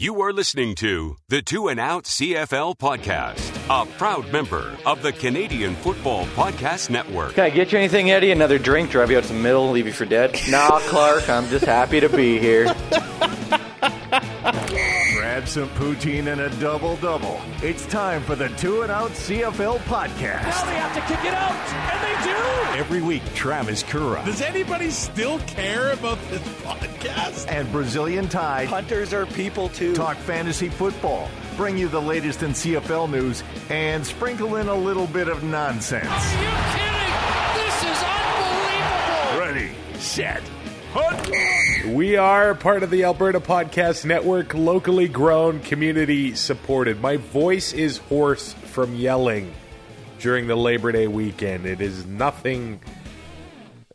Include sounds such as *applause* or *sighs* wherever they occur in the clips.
You are listening to the Two and Out CFL podcast, a proud member of the Canadian Football Podcast Network. Can I get you anything, Eddie? Another drink? Drive you out to the middle, leave you for dead? *laughs* nah, Clark, I'm just happy to be here. Grab some poutine and a double double. It's time for the Two and Out CFL podcast. Now they have to kick it out, and they do. Every week, Travis Kura Does anybody still care about this podcast? and Brazilian Tide Hunters are people too. talk fantasy football, bring you the latest in CFL news, and sprinkle in a little bit of nonsense. Are you kidding? This is unbelievable. Ready, set, hunt. We are part of the Alberta Podcast Network, locally grown, community supported. My voice is hoarse from yelling during the Labor Day weekend. It is nothing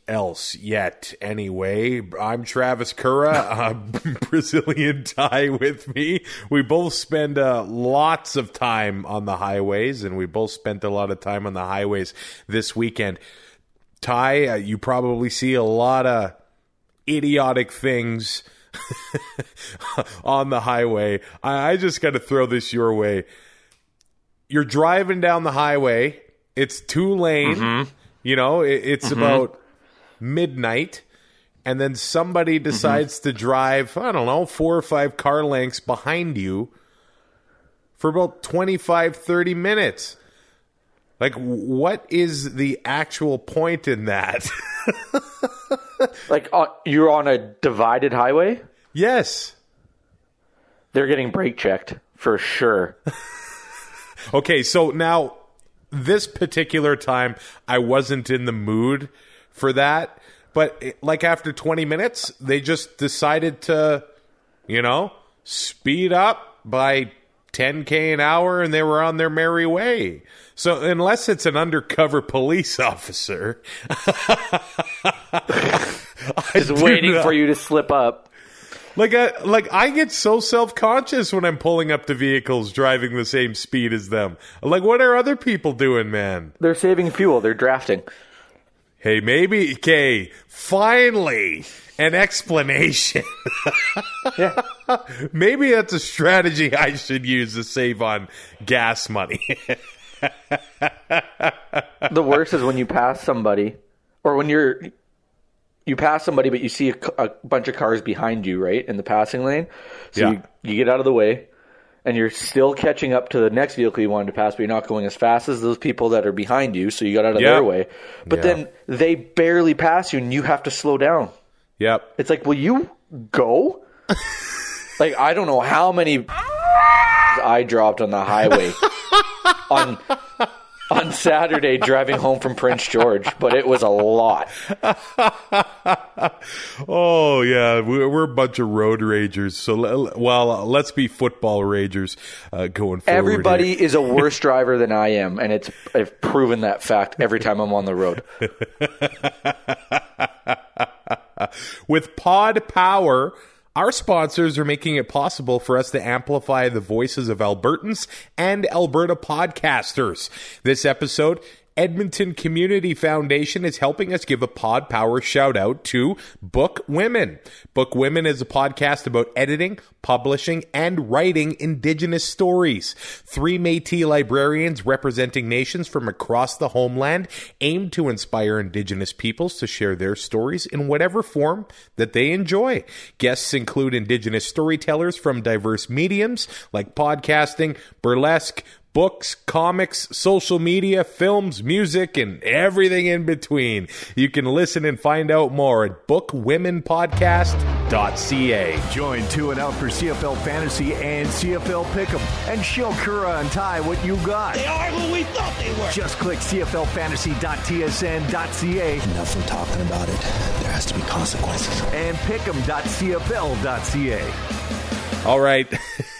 else yet, anyway. I'm Travis Kura, uh, *laughs* Brazilian tie with me. We both spend uh, lots of time on the highways, and we both spent a lot of time on the highways this weekend. Ty, uh, you probably see a lot of idiotic things *laughs* on the highway. I, I just got to throw this your way. You're driving down the highway. It's two lane. You know, it, it's about midnight, and then somebody decides to drive. I don't know, four or five car lengths behind you for about 25, 30 minutes. Like, what is the actual point in that? *laughs* Like, uh, you're on a divided highway? yes. They're getting brake checked for sure. *laughs* Okay, so now this particular time I wasn't in the mood for that, but it- like after 20 minutes, they just decided to, you know, speed up by 10k an hour and they were on their merry way. So unless it's an undercover police *laughs* officer, Just waiting for you to slip up. Like I, like I get so self conscious when I'm pulling up to vehicles driving the same speed as them. Like, what are other people doing, man? They're saving fuel. They're drafting. Hey, maybe, okay, finally, an explanation. Yeah. *laughs* maybe that's a strategy I should use to save on gas money. the worst is when you pass somebody, or when you're you pass somebody, but you see a, a bunch of cars behind you, right, in the passing lane. So Yeah. you, you get out of the way, and you're still catching up to the next vehicle you wanted to pass, but you're not going as fast as those people that are behind you. So you got out of Yeah. their way, but Yeah. then they barely pass you, and you have to slow down. yep. It's like, will you go? *laughs* like I don't know how many I dropped on the highway *laughs* on on Saturday driving home from Prince George, but it was a lot. *laughs* Oh yeah, we're, a bunch of road ragers. So well, uh, let's be football ragers uh, going forward. Everybody here. is a worse *laughs* driver than I am, and it's I've proven that fact every time I'm on the road. *laughs* With Pod Power, our sponsors are making it possible for us to amplify the voices of Albertans and Alberta podcasters. This episode, Edmonton Community Foundation is helping us give a Pod Power shout out to Book Women. Book Women is a podcast about editing, publishing, and writing Indigenous stories. Three Metis librarians representing nations from across the homeland aim to inspire Indigenous peoples to share their stories in whatever form that they enjoy. Guests include Indigenous storytellers from diverse mediums like podcasting, burlesque, books, comics, social media, films, music, and everything in between. You can listen and find out more at bookwomenpodcast.ca. Join Two and Out for CFL Fantasy and CFL Pick'em and show Kura and Ty what you got. They are who we thought they were. Just click CFLFantasy.tsn.ca Enough of talking about it. There has to be consequences. and Pick'em.cfl.ca. All right. *laughs*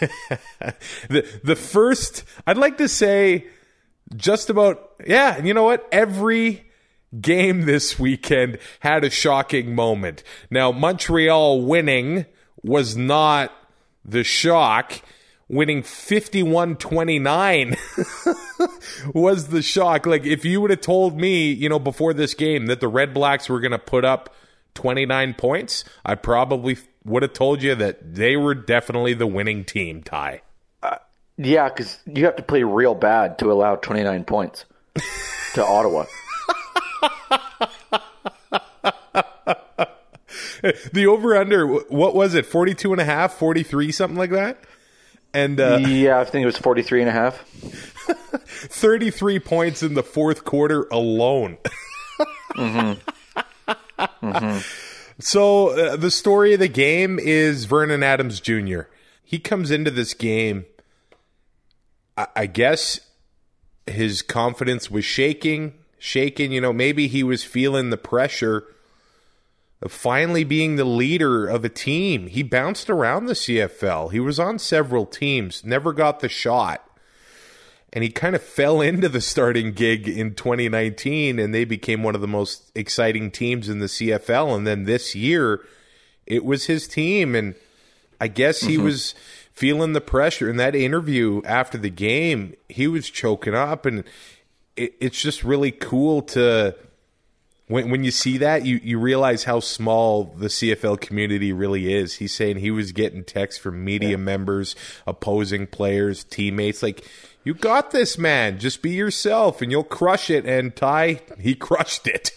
the the first I'd like to say just about yeah, you know what? Every game this weekend had a shocking moment. Now Montreal winning was not the shock. Winning 51-29 *laughs* was the shock. Like if you would have told me, you know, before this game that the Red Blacks were going to put up 29 points, I probably would have told you that they were definitely the winning team. Ty. Uh, yeah, because you have to play real bad to allow 29 points to Ottawa. *laughs* The over under, what was it? 42 and a half, 43, something like that? And uh, yeah, I think it was 43 and a half. *laughs* 33 points in the fourth quarter alone. Mm-hmm. *laughs* Mm-hmm. So uh, the story of the game is Vernon Adams Jr. He comes into this game. I, I guess his confidence was shaking, shaking. You know, maybe he was feeling the pressure of finally being the leader of a team. He bounced around the CFL. He was on several teams, never got the shot and he kind of fell into the starting gig in 2019 and they became one of the most exciting teams in the CFL and then this year it was his team. And I guess he mm-hmm. was feeling the pressure. In that interview after the game he was choking up. And it, it's just really cool to when when you see that you you realize how small the CFL community really is. He's saying he was getting texts from media members opposing players teammates. Like you got this, man. Just be yourself and you'll crush it. And Ty, he crushed it.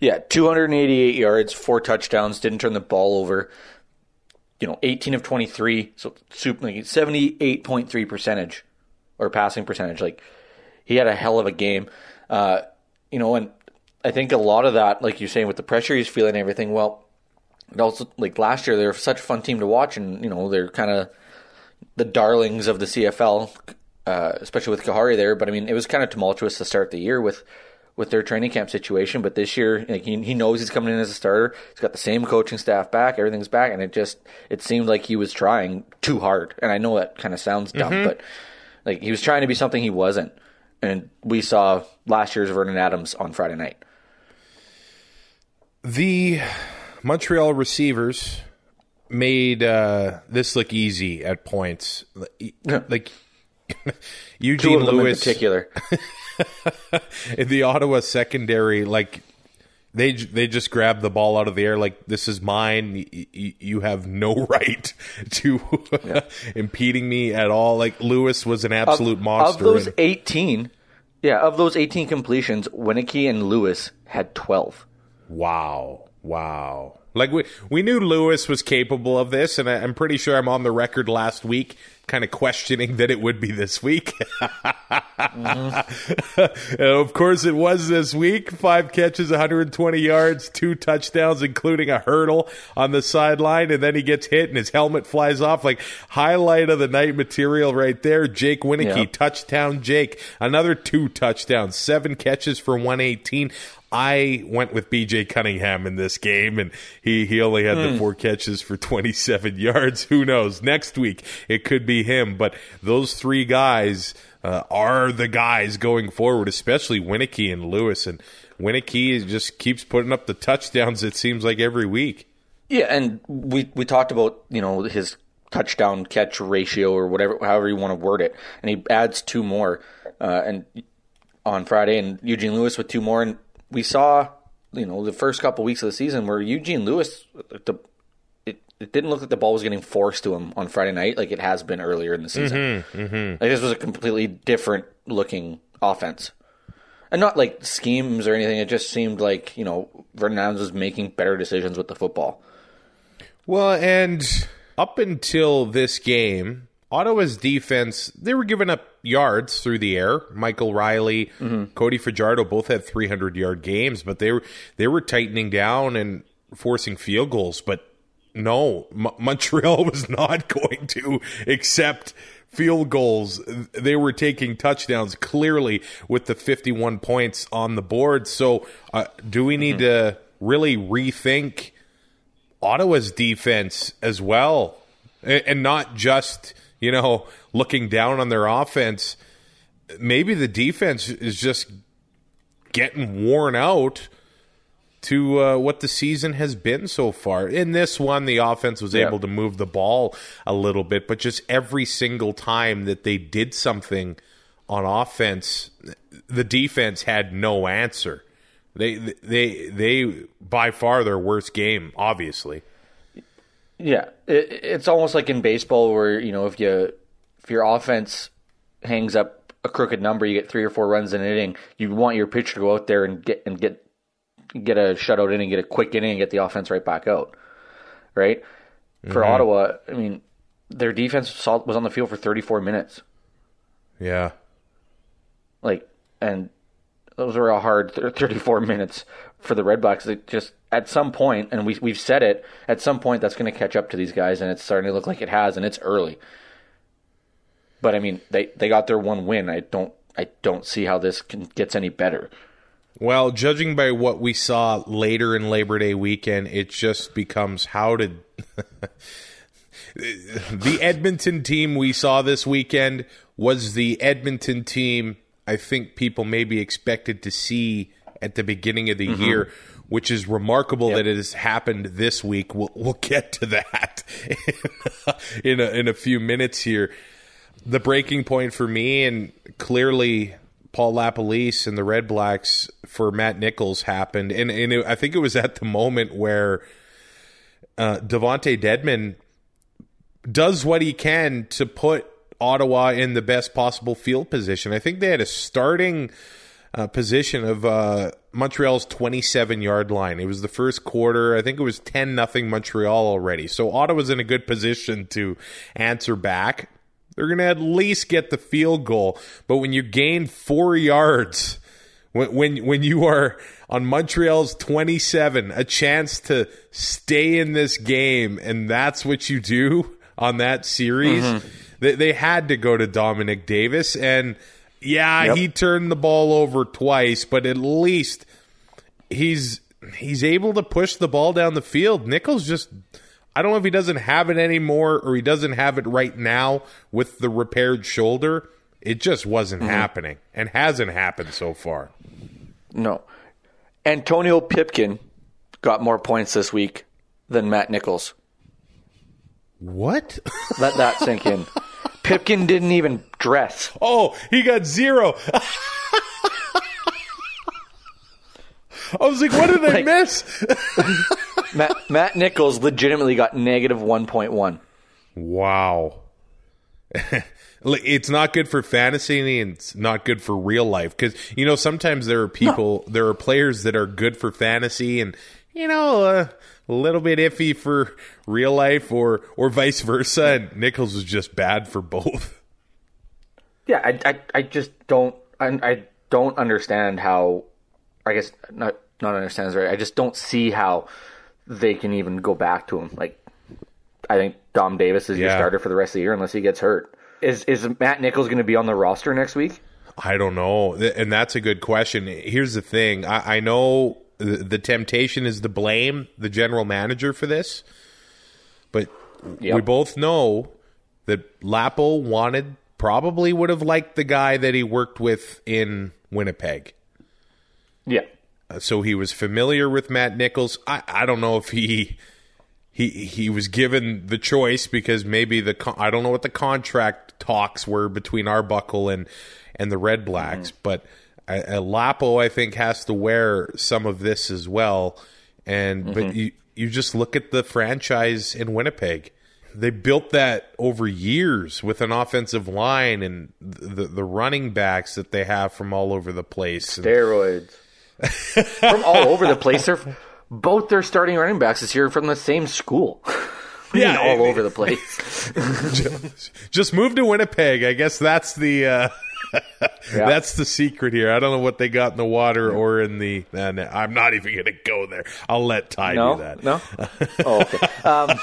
Yeah, 288 yards, four touchdowns, didn't turn the ball over. You know, 18 of 23, so super, like 78.3 percentage or passing percentage. Like, he had a hell of a game. Uh, you know, and I think a lot of that, like you're saying, with the pressure he's feeling and everything, well, it also, like last year, they were such a fun team to watch, and, you know, they're kind of the darlings of the CFL, uh, especially with Khari there. But I mean, it was kind of tumultuous to start the year with with their training camp situation. But this year, like he, he knows he's coming in as a starter. He's got the same coaching staff back. Everything's back, and it just it seemed like he was trying too hard. And I know that kind of sounds dumb, but like he was trying to be something he wasn't. And we saw last year's Vernon Adams on Friday night. The Montreal receivers made uh, this look easy at points. Like *laughs* Eugene of them in Lewis, particular. *laughs* in the Ottawa secondary, like they they just grabbed the ball out of the air like this is mine. Y- y- You have no *laughs* right to impeding me at all. Like Lewis was an absolute monster. Of those and- 18, yeah, of those 18 completions, Wieneke and Lewis had 12. Wow. Wow. Like we we knew Lewis was capable of this, and I, I'm pretty sure I'm on the record last week, kind of questioning that it would be this week. And *laughs* mm-hmm. of course, it was this week. Five catches, 120 yards, two touchdowns, including a hurdle on the sideline, and then he gets hit and his helmet flies off. Like highlight of the night material right there. Jake Wieneke, Yeah. touchdown. Jake, another two touchdowns, seven catches for 118. I went with BJ Cunningham in this game, and he, he only had the four catches for 27 *laughs* yards. Who knows? Next week, it could be him. But those three guys uh, are the guys going forward, especially Wieneke and Lewis. And Wieneke just keeps putting up the touchdowns, it seems like, every week. Yeah, and we we talked about you know his touchdown catch ratio or whatever, however you want to word it, and he adds two more, uh, and on Friday, and Eugene Lewis with two more, and we saw you know the first couple weeks of the season where Eugene Lewis the. It, it didn't look like the ball was getting forced to him on Friday night like it has been earlier in the season. Mm-hmm, mm-hmm. Like this was a completely different looking offense. And not like schemes or anything. It just seemed like, you know, Vernon Adams was making better decisions with the football. Well, and up until this game, Ottawa's defense, they were giving up yards through the air. Michael Reilly, Cody Fajardo both had 300 yard games, but they were they were tightening down and forcing field goals, but no, M- Montreal *laughs* was not going to accept field goals. They were taking touchdowns clearly with the 51 points on the board. So, uh, do we need to really rethink Ottawa's defense as well, A- and not just you know looking down on their offense. Maybe the defense is just getting worn out to uh, what the season has been so far. In this one, the offense was Yeah. able to move the ball a little bit, but just every single time that they did something on offense, the defense had no answer. They they they by far their worst game, obviously. Yeah, it, it's almost like in baseball where you know if you if your offense hangs up a crooked number, you get three or four runs in an inning. You want your pitcher to go out there and get and get get a shutout inning, get a quick inning, and get the offense right back out. Right for mm-hmm. Ottawa, I mean, their defense was on the field for 34 minutes. Yeah. Like, and those were a hard 34 minutes for the Red Blacks. It just at some point, and we we've said it, at some point that's going to catch up to these guys, and it's starting to look like it has, and it's early. But I mean, they they got their one win. I don't I don't see how this can, gets any better. Well, judging by what we saw later in Labor Day weekend, it just becomes how did *laughs* the Edmonton team we saw this weekend was the Edmonton team I think people maybe expected to see at the beginning of the year, which is remarkable that it has happened this week. We'll, we'll get to that *laughs* in a, in a few minutes here. The breaking point for me, and clearly Paul LaPolice and the Red Blacks for Matt Nichols happened, and and it, I think it was at the moment where uh, Devonte Dedmon does what he can to put Ottawa in the best possible field position. I think they had a starting uh, position of uh, Montreal's 27 yard line. It was the first quarter. I think it was 10 nothing Montreal already. So Ottawa's in a good position to answer back. They're going to at least get the field goal. But when you gain four yards, when, when, when you are on Montreal's 27, a chance to stay in this game, and that's what you do on that series, they, they had to go to Dominique Davis. And yeah, Yep. he turned the ball over twice, but at least he's he's able to push the ball down the field. Nichols just I don't know if he doesn't have it anymore or he doesn't have it right now with the repaired shoulder. It just wasn't mm-hmm. happening and hasn't happened so far. No. Antonio Pipkin got more points this week than Matt Nichols. What? Let that sink in. *laughs* Pipkin didn't even dress. Oh, he got zero. I was like, what did I Like- miss? *laughs* Matt, Matt Nichols legitimately got negative 1.1. Wow. *laughs* It's not good for fantasy and it's not good for real life because you know sometimes there are people there are players that are good for fantasy and you know uh, a little bit iffy for real life or or vice versa and Nichols was just bad for both. Yeah, I, I, I just don't I, I don't understand how I guess not not understand is right. I just don't see how they can even go back to him. Like I think Dom Davis is your starter for the rest of the year unless he gets hurt. Is is Matt Nichols going to be on the roster next week? I don't know, and that's a good question. Here's the thing: I, I know the, the temptation is to blame the general manager for this, but Yep. we both know that Lapo wanted, probably would have liked the guy that he worked with in Winnipeg. Yeah. Uh, So he was familiar with Matt Nichols. I, I don't know if he he he was given the choice because maybe the con- I don't know what the contract talks were between Arbuckle and and the Red Blacks, but uh, Lapo I think has to wear some of this as well. And but you you just look at the franchise in Winnipeg. They built that over years with an offensive line and the the running backs that they have from all over the place. Steroids. *laughs* from all over the place. They're both their starting running backs this year from the same school. *laughs* Yeah, all over the place. *laughs* just move to Winnipeg. I guess that's the uh, *laughs* that's the secret here. I don't know what they got in the water or in the. Uh, no, I'm not even going to go there. I'll let Ty No, do that. no. *laughs* Oh, okay. Um,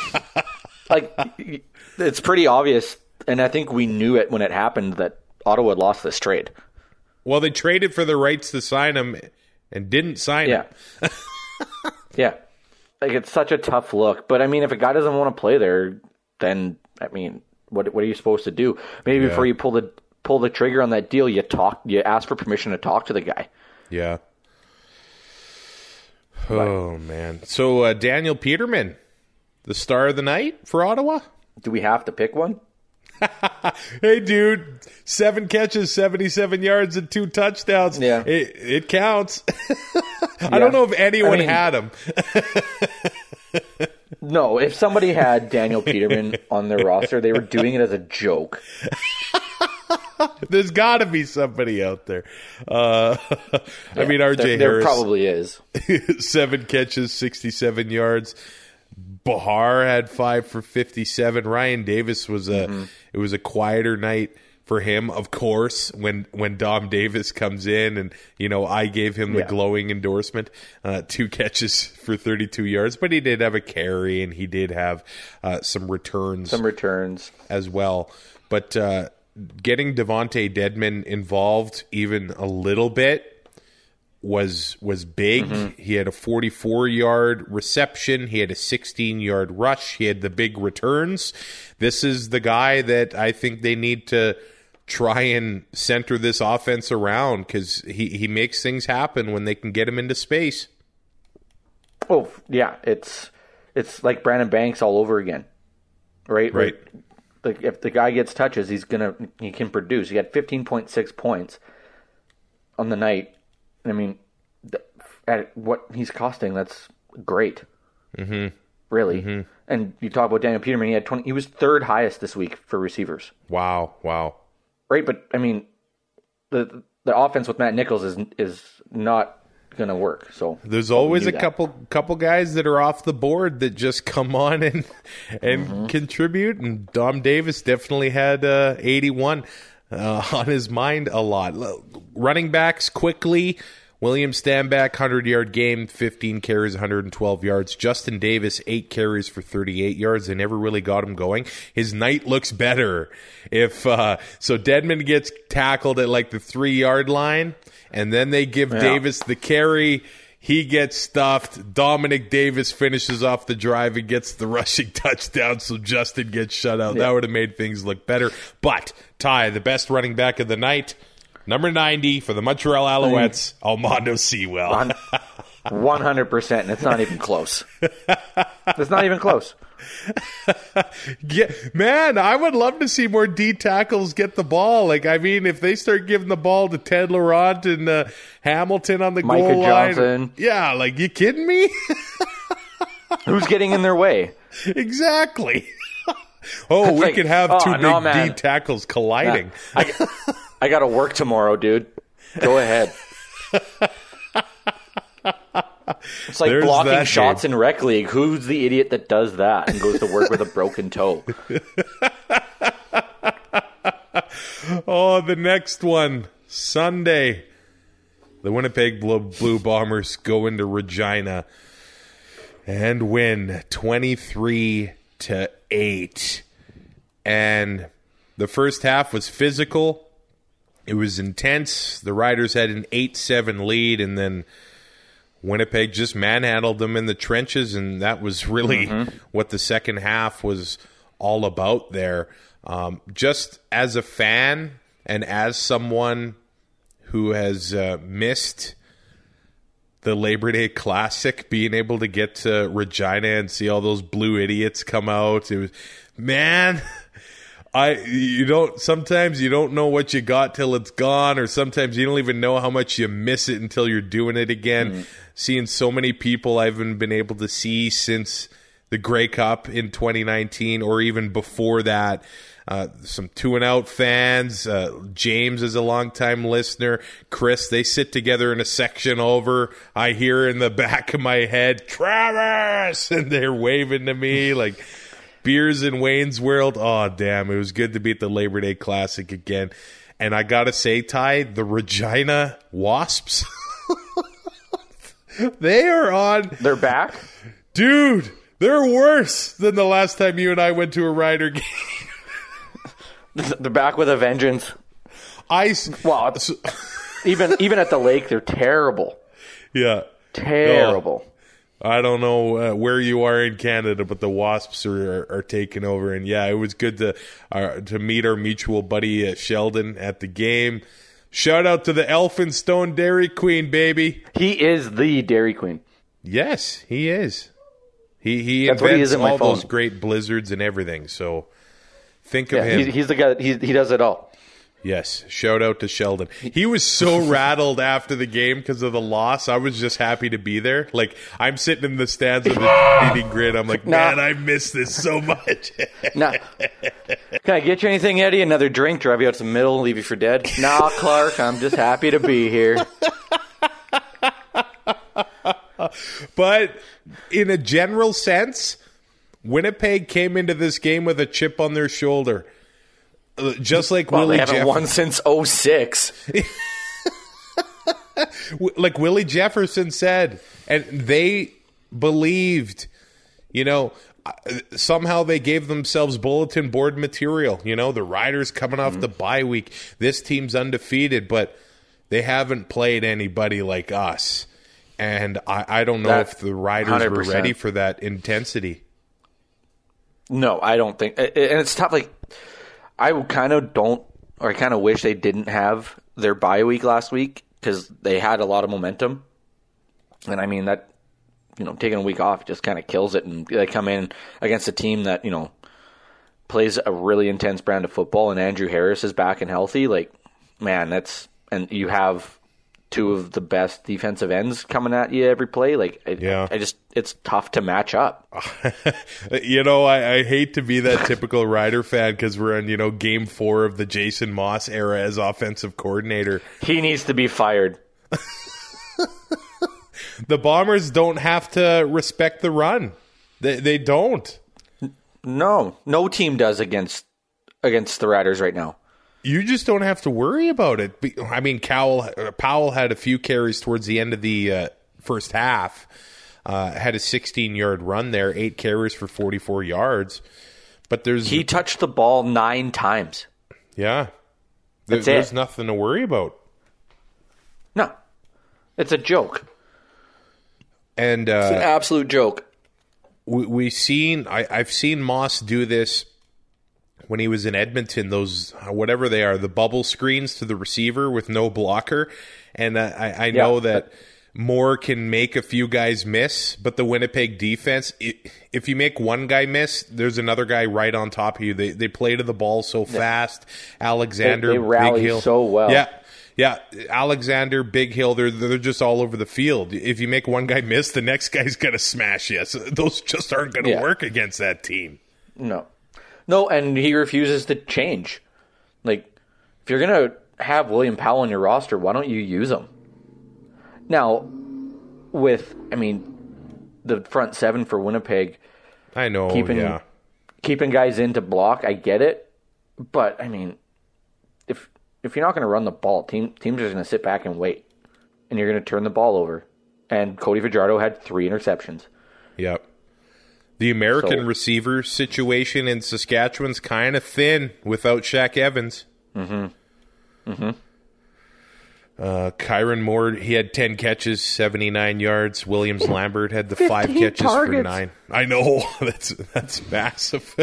like it's pretty obvious, and I think we knew it when it happened that Ottawa had lost this trade. Well, they traded for the rights to sign him and didn't sign Yeah, him. *laughs* yeah. Like it's such a tough look, but I mean, if a guy doesn't want to play there, then I mean, what what are you supposed to do? Maybe before you pull the pull the trigger on that deal, you talk, you ask for permission to talk to the guy. Yeah. Oh man. So uh, Daniel Petermann, the star of the night for Ottawa. Do we have to pick one? *laughs* Hey, dude, seven catches, 77 yards, and two touchdowns. Yeah. It, it counts. *laughs* I don't know if anyone I mean- had him. *laughs* No, if somebody had Daniel Petermann *laughs* on their roster, they were doing it as a joke. There's got to be somebody out there. Uh, *laughs* I mean, RJ there, there Harris, probably is. *laughs* seven catches, 67 yards. Bahar had five for 57. Ryan Davis was a Mm-hmm. it was a quieter night for him, of course. When when Dom Davis comes in, and you know, I gave him the Yeah. glowing endorsement. Uh, two *laughs* catches for 32 yards, but he did have a carry, and he did have uh, some returns Some returns. as well. But uh, getting Devonte Dedmon involved even a little bit was was big. He had a 44 yard reception. He had a 16 yard rush. He had the big returns. This is the guy that I think they need to try and center this offense around because he, he makes things happen when they can get him into space. Oh yeah, it's it's like Brandon Banks all over again, right? Right. Like if the guy gets touches, he's gonna he can produce. He had fifteen point six points on the night. I mean, at what he's costing, that's great. Mm-hmm. Really. And you talk about Daniel Petermann. He had twenty. He was third highest this week for receivers. Wow, wow. Right, but I mean, the the offense with Matt Nichols is is not gonna work. So There's always a that. couple couple guys that are off the board that just come on and and Mm-hmm. contribute. And Dom Davis definitely had uh, 81 uh, on his mind a lot. Running backs quickly. William Stanback, 100 yard game, 15 carries, 112 yards. Justin Davis, 8 carries for 38 yards. They never really got him going. His night looks better. If uh, So Dedmon gets tackled at like the three yard line, and then they give Davis the carry. He gets stuffed. Dominique Davis finishes off the drive and gets the *laughs* rushing touchdown, so Justin gets shut out. That would have made things look better. But, Ty, the best running back of the night, number 90 for the Montreal Alouettes, Almondo Sewell. one hundred percent, and it's not even close. it's not even close. *laughs* Yeah, man, I would love to see more D tackles get the ball. Like, I mean, if they start giving the ball to Ted Laurent and uh, Hamilton on the Micah goal line, Johnson. yeah, like you kidding me? *laughs* Who's getting in their way? exactly. *laughs* oh, we like, could have oh, two no, big man. D tackles colliding. I, I got to work tomorrow, dude. Go ahead. It's like There's blocking that shots game. in rec league. Who's the idiot that does that and goes to work with a broken toe? *laughs* Oh, the next one Sunday. The Winnipeg Blue, Blue Bombers go into Regina and win 23 to 8. And the first half was physical. It was intense. The Riders had an 8-7 lead and then Winnipeg just manhandled them in the trenches, and that was really what the second half was all about there. Um, just as a fan and as someone who has uh, missed the Labor Day Classic, being able to get to Regina and see all those blue idiots come out, it was man. *laughs* I you don't sometimes you don't know what you got till it's gone or sometimes you don't even know how much you miss it until you're doing it again. Seeing so many people I haven't been able to see since the Grey Cup in 2019 or even before that. Uh, some two and out fans. Uh, James is a longtime listener. Chris, they sit together in a section over. I hear in the *laughs* back of my head, Travis, *laughs* and they're waving to me like beers in Wayne's World. Oh, damn. It was good to be at the Labor Day Classic again. And I got to say, Ty, the Regina Wasps, *laughs* they are on. They're back. Dude, they're worse than the last time you and I went to a Rider game. *laughs* They're back with a vengeance. I, Well, even even at the lake, they're terrible. yeah. Terrible. I don't know uh, where you are in Canada, but the Wasps are, are, are taking over. And yeah, it was good to uh, to meet our mutual buddy uh, Sheldon at the game. Shout out to the Elphinstone Dairy Queen, baby. He is the Dairy Queen. Yes, he is. He he That's he invents my all those great blizzards and everything. So think of Yeah, him. he's, he's the guy. That, he he does it all. Yes, shout out to Sheldon. He was so *laughs* rattled after the game because of the loss. I was just happy to be there. Like I'm sitting in the stands with the *laughs* eating grid. I'm like, Nah. man, I miss this so much. *laughs* Nah. Can I get you anything, Eddie? Another drink? Drive you out to the middle, leave you for dead? Nah, Clark. I'm just happy to be here. but in a general sense, Winnipeg came into this game with a chip on their shoulder, Uh, just like Well, Willie they haven't Jeff- won since 06. *laughs* like Willie Jefferson said, and they believed, you know, uh, somehow they gave themselves bulletin board material. You know, the Riders coming off the bye week, this team's undefeated, but they haven't played anybody like us. And I, I don't know That- if the Riders were 100%. ready for that intensity. No, I don't think. And it's tough. Like, I kind of don't, or I kind of wish they didn't have their bye week last week because they had a lot of momentum. And I mean, that, you know, taking a week off just kind of kills it. And they come in against a team that, you know, plays a really intense brand of football and Andrew Harris is back and healthy. Like, man, that's, and you have two of the best defensive ends coming at you every play. Like, I, Yeah. I just, it's tough to match up. *laughs* you know, I, I hate to be that *laughs* typical Rider fan because we're in, you know, game four of the Jason Maas era as offensive coordinator. He needs to be fired. *laughs* The Bombers don't have to respect the run. They, they don't. No, no team does against against the Riders right now. You just don't have to worry about it. I mean, Cowell, uh, Powell had a few carries towards the end of the uh, first half. Uh, had a 16 yard run there, eight carries for 44 yards. But there's He touched the ball nine times. yeah, There- there's nothing to worry about. No, it's a joke. And It's an uh, absolute joke. we, we seen I, I've seen Maas do this when he was in Edmonton. Those whatever they are, the bubble screens to the receiver with no blocker, and uh, I, I know that Moore can make a few guys miss, but the Winnipeg defense, i if you make one guy miss, there's another guy right on top of you. They they play to the ball so fast. Alexander, They- they rally Bighill, so well. Yeah. Yeah, Alexander, Bighill, they're they're just all over the field. If you make one guy miss, the next guy's gonna smash you. So those just aren't gonna Yeah. work against that team. No, no, and he refuses to change. Like, if you're gonna have William Powell on your roster, why don't you use him? Now, with I mean, the front seven for Winnipeg. I know. Keeping- yeah, keeping guys in to block, I get it, but I mean, if if you're not going to run the ball, team teams are going to sit back and wait, and you're going to turn the ball over. And Cody Fajardo had three interceptions. yep. The American So- receiver situation in Saskatchewan's kind of thin without Shaq Evans. Mm-hmm. Mm-hmm. Uh, Kyran Moore, he had 10 catches, 79 yards. Williams Lambert had the five 15 catches for nine. I know. *laughs* That's that's massive.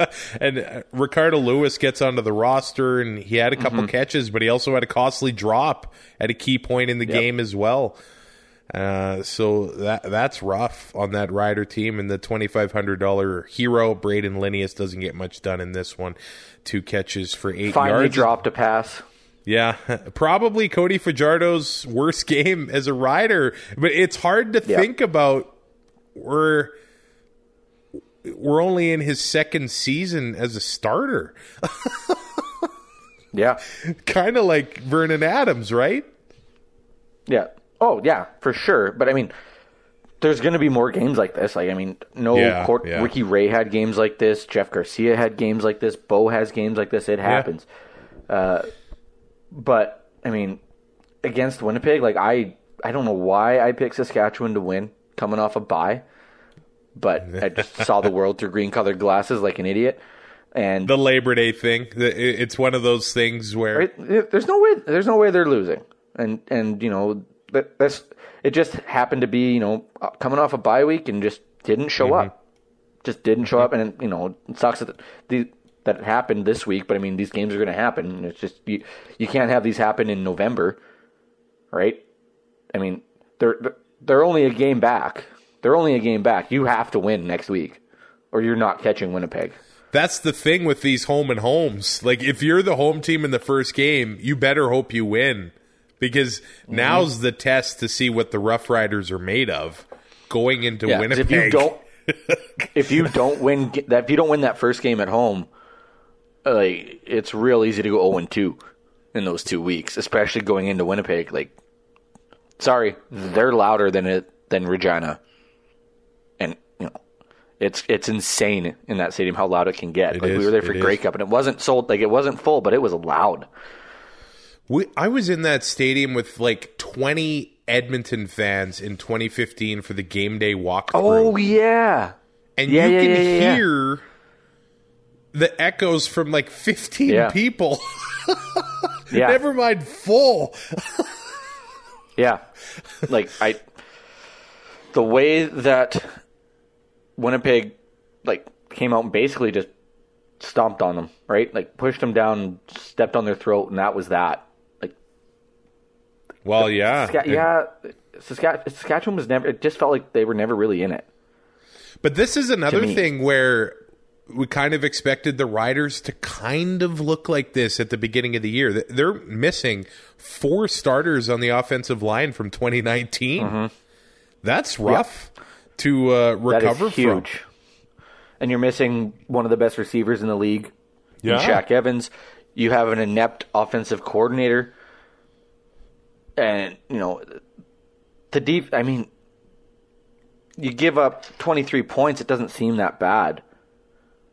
*laughs* and uh, Ricardo Lewis gets onto the roster, and he had a couple catches, but he also had a costly drop at a key point in the game as well. Uh, so that that's rough on that rider team, and the twenty five hundred dollar hero Brayden Lenius doesn't get much done in this one. Two catches for eight Finally yards. dropped a pass. Yeah, *laughs* probably Cody Fajardo's worst game as a rider, but it's hard to Yeah. think about. We're we're only in his second season as a starter, Yeah, *laughs* kind of like Vernon Adams, right? yeah. Oh yeah, for sure. But I mean, there's going to be more games like this. Like I mean, no, Yeah, Court, yeah. Ricky Ray had games like this. Jeff Garcia had games like this. Bo has games like this. It happens. Uh, but I mean, against Winnipeg, like I, I don't know why I picked Saskatchewan to win coming off a bye, but I just *laughs* saw the world through green colored glasses like an idiot. And The Labor Day thing. It's one of those things where Right? There's no way. There's no way they're losing, and and you know that that's it. Just happened to be you know coming off a bye week and just didn't show mm-hmm. up. Just didn't show up, and you know it sucks that the that it happened this week. But I mean, these games are going to happen. It's just you you can't have these happen in November, right? I mean, they're they're only a game back. They're only a game back. You have to win next week, or you're not catching Winnipeg. that's the thing with these home and homes. Like if you're the home team in the first game, you better hope you win because Mm-hmm. now's the test to see what the Rough Riders are made of going into Yeah, Winnipeg. if you don't, *laughs* if you don't win that, if you don't win that first game at home, like it's real easy to go zero and two in those two weeks, especially going into Winnipeg. Like, sorry, they're louder than it than Regina, and you know. It's it's insane in that stadium how loud it can get. It like is, we were there for Grey is. Cup and it wasn't sold like it wasn't full, but it was loud. We, I was in that stadium with like 20 Edmonton fans in 2015 for the game day walkthrough. Oh yeah, and yeah, you yeah, can yeah, hear the echoes from like 15 Yeah. people. *laughs* yeah. Never mind full. *laughs* Yeah. Like I the way that Winnipeg like came out and basically just stomped on them, right? Like pushed them down, stepped on their throat and that was that. Well, yeah. Saska- yeah, Saskatchewan, Saskatchewan was never it just felt like they were never really in it. But this is another thing where we kind of expected the Riders to kind of look like this at the beginning of the year. They're missing four starters on the offensive line from 2019. That's rough to uh, Mm-hmm. That is recover from. huge. And you're missing one of the best receivers in the league, Yeah. Shaq Evans. You have an inept offensive coordinator, and you know the deep. I mean, you give up 23 points. It doesn't seem that bad,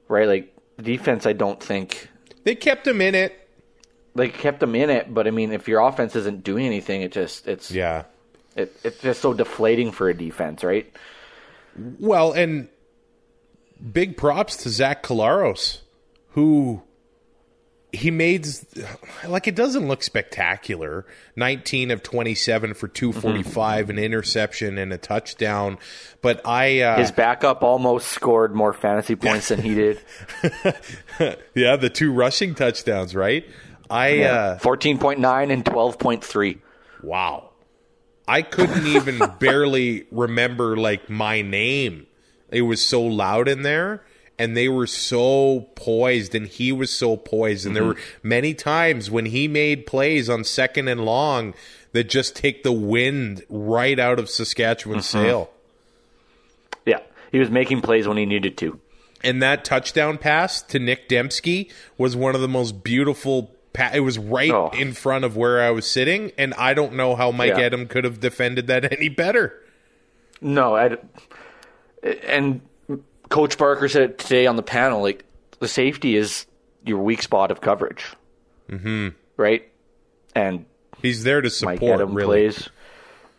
right? Like the defense, I don't think They kept him in it. They kept them in it. But I mean, if your offense isn't doing anything, it just it's Yeah. it, it's just so deflating for a defense, right? Well, and big props to Zach Collaros, who he made like it doesn't look spectacular. Nineteen of twenty-seven for two forty-five, an interception and a touchdown. But I, uh, His backup almost scored more fantasy points than he did. *laughs* yeah, the two rushing touchdowns, right? I, uh, Fourteen point nine and twelve point three. wow, I couldn't even *laughs* barely remember like my name. It was so loud in there, and they were so poised, and he was so poised, and there mm-hmm. were many times when he made plays on second and long that just take the wind right out of Saskatchewan's mm-hmm. sail. Yeah, he was making plays when he needed to. And that touchdown pass to Nick Dembski was one of the most beautiful. Pa- it was right Oh. in front of where I was sitting, and I don't know how Mike Yeah. Edem could have defended that *laughs* any better. No, I, and Coach Barker said it today on the panel. Like the safety is your weak spot of coverage, mm-hmm. right? And He's there to support, Adam really. plays.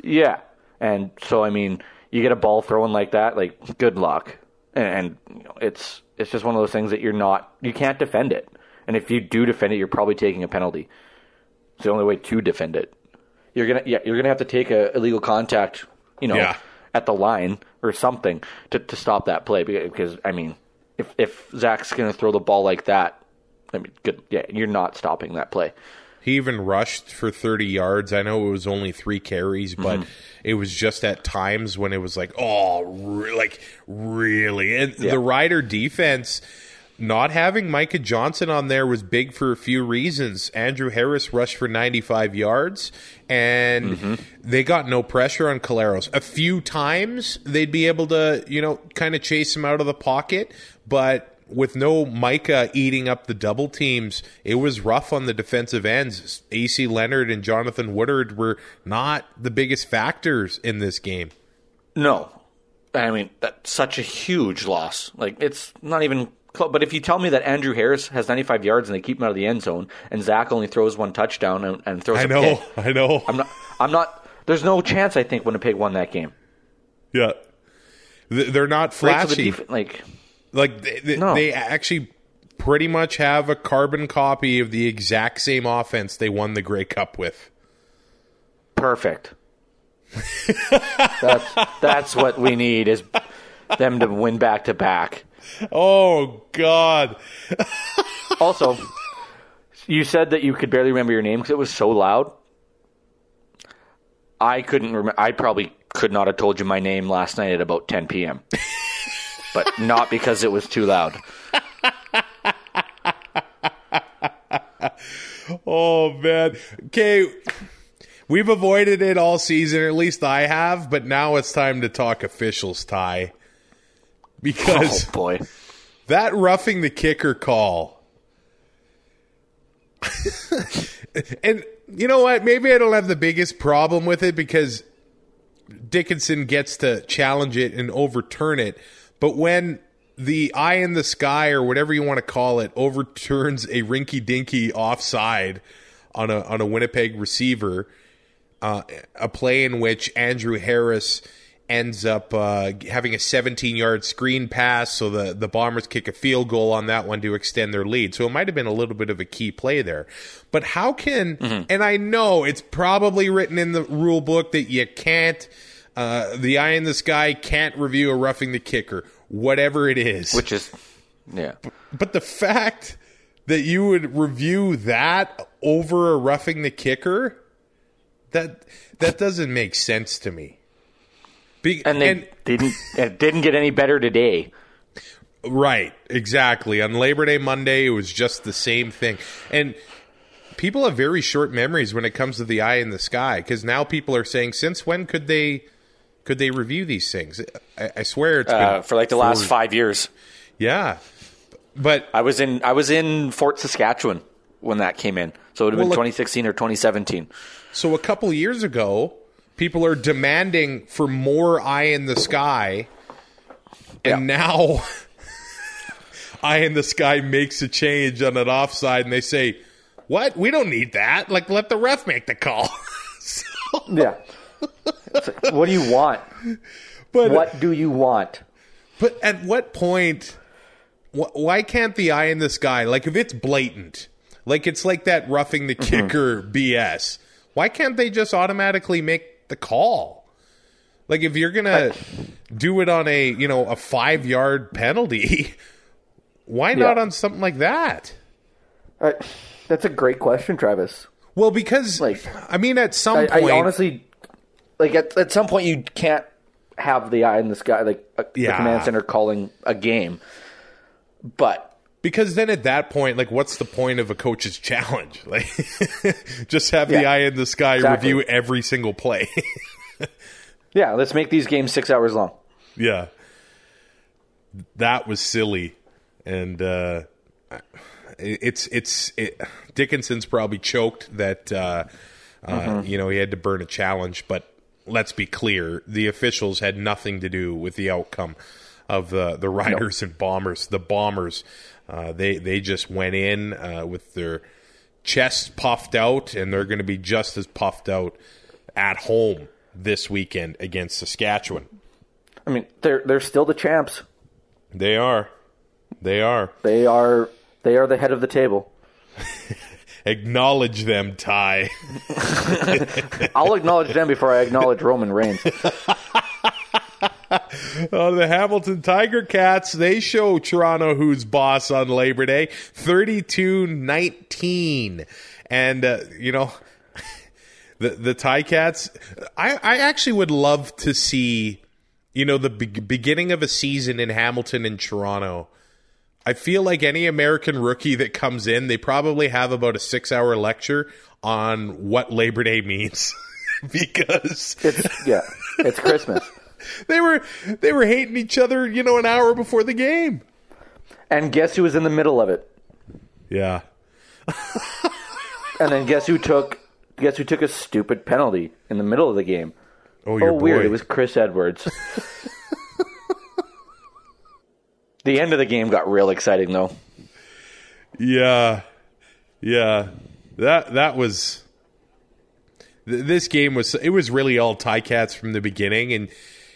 Yeah, and so I mean, you get a ball thrown like that, like good luck, and, and you know, it's it's just one of those things that you're not you can't defend it, and if you do defend it, you're probably taking a penalty. It's the only way to defend it. You're gonna yeah you're gonna have to take a illegal contact, you know, Yeah. At the line or something to to stop that play because I mean, if if Zach's gonna throw the ball like that, I mean, good yeah, you're not stopping that play. He even rushed for 30 yards. I know it was only three carries, but Mm-hmm. it was just at times when it was like, oh, re- like really. And Yeah. the Rider defense, not having Micah Johnson on there was big for a few reasons. Andrew Harris rushed for 95 yards, and Mm-hmm. they got no pressure on Collaros. A few times they'd be able to, you know, kind of chase him out of the pocket, but with no Micah eating up the double teams, it was rough on the defensive ends. AC Leonard and Jonathan Woodard were not the biggest factors in this game. No, I mean that's such a huge loss. Like it's not even. Close. But if you tell me that Andrew Harris has 95 yards and they keep him out of the end zone, and Zach only throws one touchdown and, and throws I a know, pick, *laughs* I know. I'm not. I'm not. There's no chance. I think Winnipeg won that game. yeah. They're not Right? So the flashy. def- like like they, they, No. they actually pretty much have a carbon copy of the exact same offense they won the Grey Cup with. perfect. that's that's what we need is them to win back to back. Oh God. also, you said that you could barely remember your name because it was so loud. I couldn't remember. I probably could not have told you my name last night at about 10 p.m. but not because it was too loud. oh man. Okay. We've avoided it all season, at least I have, but now it's time to talk officials, Ty. Because Oh boy. that roughing the kicker call. and you know what? Maybe I don't have the biggest problem with it because Dickenson gets to challenge it and overturn it. But when the eye in the sky or whatever you want to call it overturns a rinky dinky offside on a on a Winnipeg receiver, uh, a play in which Andrew Harris ends up uh, having a 17 yard screen pass, so the, the Bombers kick a field goal on that one to extend their lead. So it might have been a little bit of a key play there. But how can, and I know it's probably written in the rule book that you can't, uh, the eye in the sky can't review a roughing the kicker, whatever it is. Which is, yeah. But the fact that you would review that over a roughing the kicker, that that doesn't make sense to me. Be, And they didn't. It didn't get any better today. right, exactly. On Labor Day Monday, it was just the same thing, and people have very short memories when it comes to the eye in the sky because now people are saying, since when could they could they review these things? I, I swear it's Uh, been for like the last five years. Yeah, but I was in I was in Fort Saskatchewan when that came in. So it would have Well, been look- 2016 or 2017. So a couple years ago, people are demanding for more eye in the sky, and now *laughs* eye in the sky makes a change on an offside, and they say, "What? We don't need that. Like, let the ref make the call." *laughs* So- Yeah. what do you want? but What do you want? but at what point? Wh- why can't the eye in the sky, like if it's blatant, like it's like that roughing the mm-hmm. kicker BS? Why can't they just automatically make the call? Like if you're gonna do it on a you know a five yard penalty, *laughs* why not Yeah. on something like that? Uh, that's a great question, Travis. Well, because Like, I mean, at some I, point, I honestly, like at, at some point, you can't have the eye in the sky, like uh, Yeah. the command center calling a game. But because then at that point, like, what's the point of a coach's *laughs* challenge? Like, *laughs* just have the eye in the sky Exactly. review every single play. *laughs* yeah, let's make these games six hours long. Yeah. That was silly. And uh it's it's it, Dickenson's probably choked that uh, uh you know he had to burn a challenge, but let's be clear, the officials had nothing to do with the outcome of the the Riders and Bombers. The Bombers uh they they just went in uh with their chests puffed out and they're going to be just as puffed out at home this weekend against Saskatchewan. I mean, they're they're still the champs. They are. They are. They are they are the head of the table. *laughs* Acknowledge them, Ty. *laughs* I'll acknowledge them before I acknowledge Roman Reigns. *laughs* Oh, *laughs* the Hamilton Tiger Cats, they show Toronto who's boss on Labor Day. 32-19. And, uh, you know, *laughs* the, the Ticats, I, I actually would love to see, you know, the be- beginning of a season in Hamilton and Toronto. I feel like any American rookie that comes in, they probably have about a six hour lecture on what Labor Day means. *laughs* because It's yeah, it's Christmas. *laughs* they were they were hating each other, you know, an hour before the game. And guess who was in the middle of it? Yeah. And then guess who took guess who took a stupid penalty in the middle of the game? Oh, your oh, weird. boy. It was Chris Edwards. *laughs* the end of the game got real exciting, though. Yeah. Yeah. That that was th- this game was it was really all Ticats from the beginning and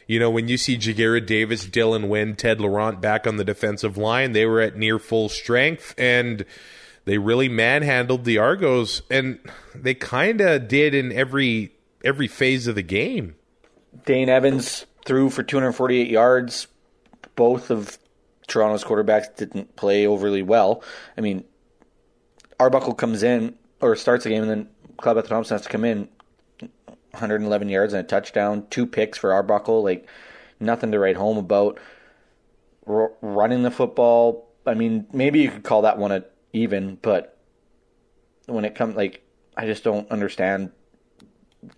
you know when you see Ja'Gared Davis, Dylan Wynn, Ted Laurent back on the defensive line, they were at near full strength and they really manhandled the Argos and they kind of did in every every phase of the game. Dane Evans threw for 248 yards. Both of Toronto's quarterbacks didn't play overly well. I mean, Arbuckle comes in or starts the game, and then Clebeth Thompson has to come in 111 yards and a touchdown, two picks for Arbuckle. Like nothing to write home about. R- running the football. I mean, maybe you could call that one a even, but when it comes like I just don't understand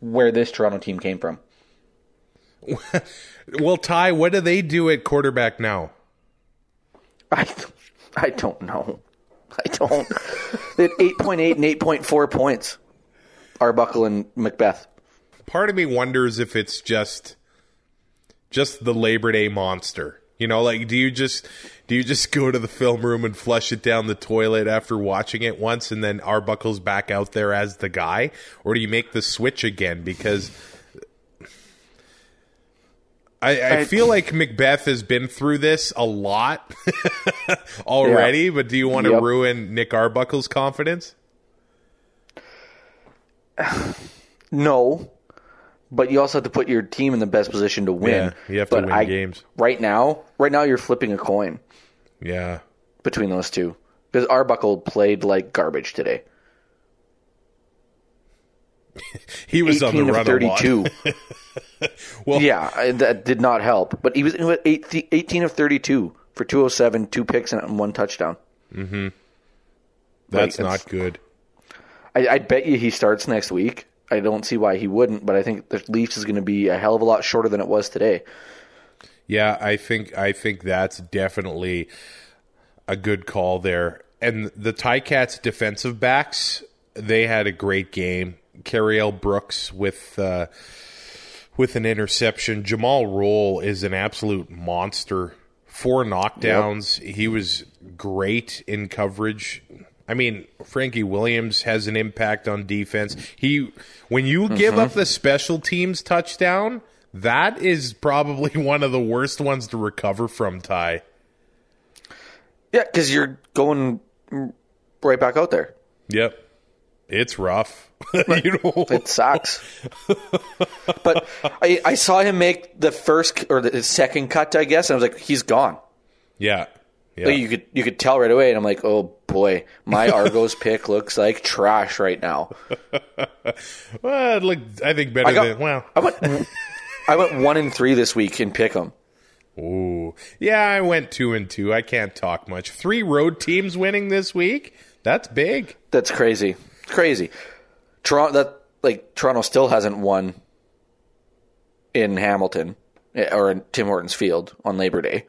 where this Toronto team came from. *laughs* Well, Ty, what do they do at quarterback now? I I don't know. I don't. they had eight point eight and eight point four points. Arbuckle and Macbeth. Part of me wonders if it's just just the Labor Day monster. You know, like do you just do you just *laughs* go to the film room and flush it down the toilet after watching it once and then Arbuckle's back out there as the guy? Or do you make the switch again? Because I, I, feel like Macbeth has been through this a lot *laughs* already, but do you want to Yep. ruin Nick Arbuckle's confidence? *sighs* No, but you also have to put your team in the best position to win. Yeah, you have to But win I- games. Right now, right now you're flipping a coin Yeah. between those two because Arbuckle played like garbage today. *laughs* He was on the Eighteen of run thirty-two. *laughs* Well, yeah, that did not help. But he was 18 of thirty-two for two hundred seven, two picks and one touchdown. Mm-hmm. that's Like, not good. I, I bet you he starts next week. I don't see why he wouldn't, but I think the Leafs is going to be a hell of a lot shorter than it was today. Yeah, I think I think that's definitely a good call there. And the Ticats defensive backs, they had a great game. Cariel Brooks with uh, with an interception. Jumal Rolle is an absolute monster. Four knockdowns. He was great in coverage. I mean, Frankie Williams has an impact on defense. He when you give up mm-hmm. the special teams touchdown, that is probably *laughs* one of the worst ones to recover from, Ty. Yeah, because you're going right back out there. Yep. It's rough. *laughs* you know. It sucks. *laughs* but I, I saw him make the first or the second cut, I guess, and I was like, he's gone. Yeah. Yeah. Like you could you could tell right away, and I'm like, oh boy, my *laughs* Argos pick looks like trash right now. *laughs* well, it looked, I think better I got- than well. I went I went one and three this week in Pick'em. Ooh. Yeah, I went two and two. I can't talk much. Three road teams winning this week. That's big. That's crazy, crazy. Toronto that like Toronto still hasn't won in Hamilton eh, or in Tim Hortons Field on Labor Day.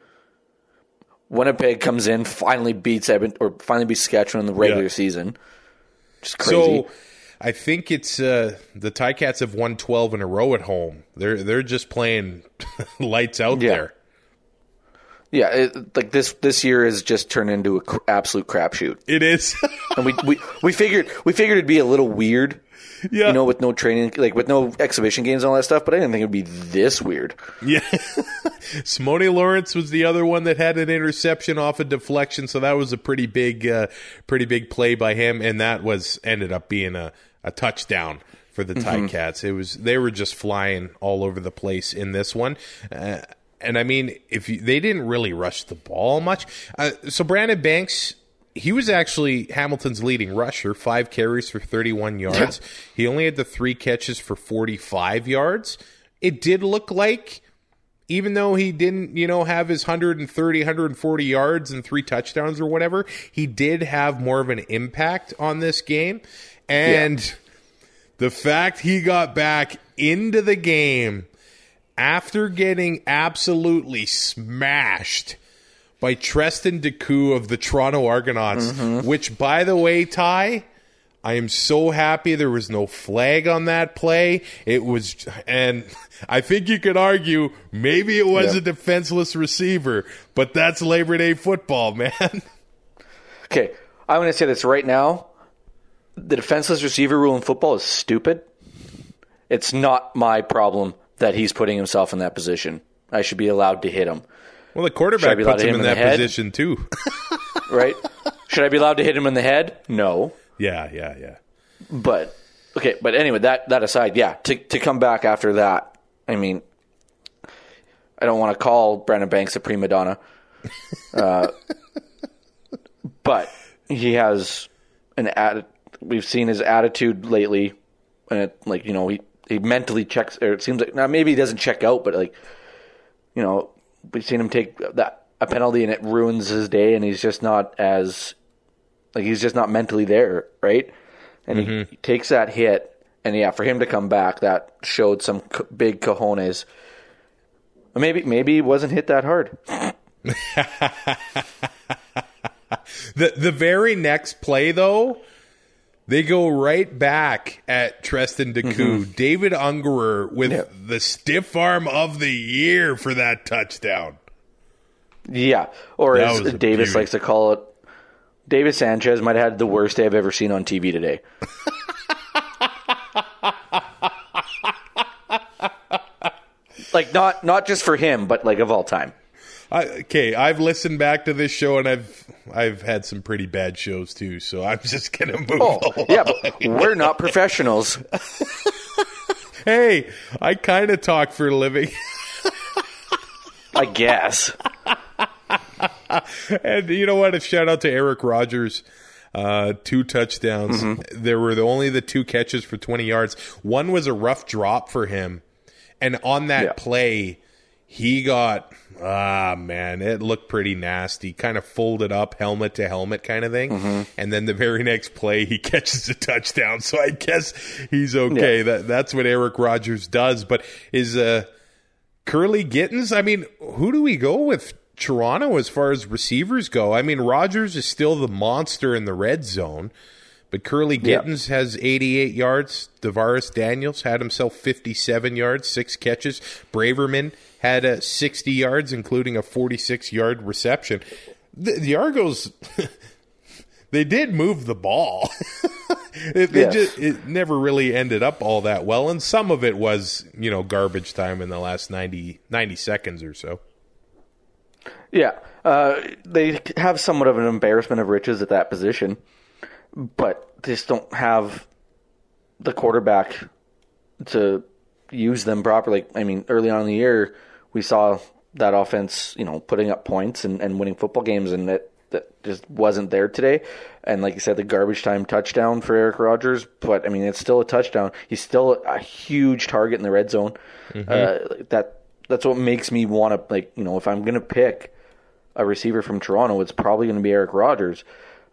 Winnipeg comes in, finally beats Edmonton, or finally beats Saskatchewan in the regular Yeah. season. Just crazy. So I think it's uh, the Ticats have won twelve in a row at home. They're they're just playing *laughs* lights out Yeah. there. yeah, it, like this this year has just turned into an cr- absolute crapshoot. It is. *laughs* And we, we we figured we figured it'd be a little weird, yeah. you know, with no training, like with no exhibition games and all that stuff. But I didn't think it'd be this weird. Yeah. *laughs* Simoni Lawrence was the other one that had an interception off a deflection, so that was a pretty big uh, pretty big play by him and that was ended up being a, a touchdown for the Ticats. It was they were just flying all over the place in this one. Uh, and I mean, if you, they didn't really rush the ball much. Uh, so Brandon Banks he was actually Hamilton's leading rusher, five carries for 31 yards. He only had the three catches for 45 yards. It did look like, even though he didn't, you know, have his 130, 140 yards and three touchdowns or whatever, he did have more of an impact on this game. And the fact he got back into the game after getting absolutely smashed by Treston Decoud of the Toronto Argonauts, mm-hmm. which, by the way, Ty, I am so happy there was no flag on that play. It was, and *laughs* I think you could argue maybe it was a defenseless receiver, but that's Labor Day football, *laughs* man. Okay, I'm going to say this right now. The defenseless receiver rule in football is stupid. It's not my problem that he's putting himself in that position. I should be allowed to hit him, Well, the quarterback puts him in in that head? position too. *laughs* right? should I be allowed to hit him in the head? No. yeah, yeah, yeah. But okay, but anyway, that that aside, yeah, to to come back after that, I mean, I don't want to call Brandon Banks a prima donna, uh, *laughs* but he has an atti- We've seen his attitude lately, and it, like you know, he he mentally checks, or it seems like now maybe he doesn't check out, but like you know, we've seen him take that a penalty and it ruins his day, and he's just not as like he's just not mentally there, right? and he mm-hmm. takes that hit. And yeah, for him to come back, that showed some co- big cojones. Maybe maybe he wasn't hit that hard. *laughs* The the very next play though, they go right back at Treston Decoud. Mm-hmm. David Ungerer with Yeah. the stiff arm of the year for that touchdown. Yeah, or That as Davis likes to call it, Davis Sanchez might have had the worst day I've ever seen on TV today. *laughs* like not not just for him, but like of all time. I, okay, I've listened back to this show and I've I've had some pretty bad shows too. So I'm *laughs* just gonna move. Oh, along. yeah, but we're not professionals. *laughs* Hey, I kind of talk for a living. *laughs* I guess. And you know what? A shout out to Eric Rogers. Uh, two touchdowns. Mm-hmm. There were the, only the two catches for 20 yards. One was a rough drop for him. And on that Yeah. play, he got, ah, man, it looked pretty nasty. Kind of folded up, helmet to helmet kind of thing. Mm-hmm. And then the very next play, he *laughs* catches a touchdown. So I guess he's okay. Yeah. That That's what Eric Rogers does. But is, uh, Kurleigh Gittens, I mean, who do we go with Toronto as far as receivers go? I mean, Rogers is still the monster in the red zone, but Kurleigh Yeah. Gittens has 88 yards. DaVaris Daniels had himself 57 yards, six catches. Braverman had uh, 60 yards, including a 46 yard reception. The, the Argos, *laughs* they did move the ball. *laughs* it, Yes. just, it never really ended up all that well, and some of it was, you know, garbage time in the last 90, 90 seconds or so. Yeah, uh, they have somewhat of an embarrassment of riches at that position, but they just don't have the quarterback to use them properly. I mean, early on in the year, we saw that offense, you know, putting up points and, and winning football games, and that that just wasn't there today. And like you said, the garbage time touchdown for Eric Rogers, but I mean, it's still a touchdown. He's still a huge target in the red zone. Uh, that that's what makes me want to like, you know, if I'm gonna pick a receiver from Toronto, it's probably going to be Eric Rogers.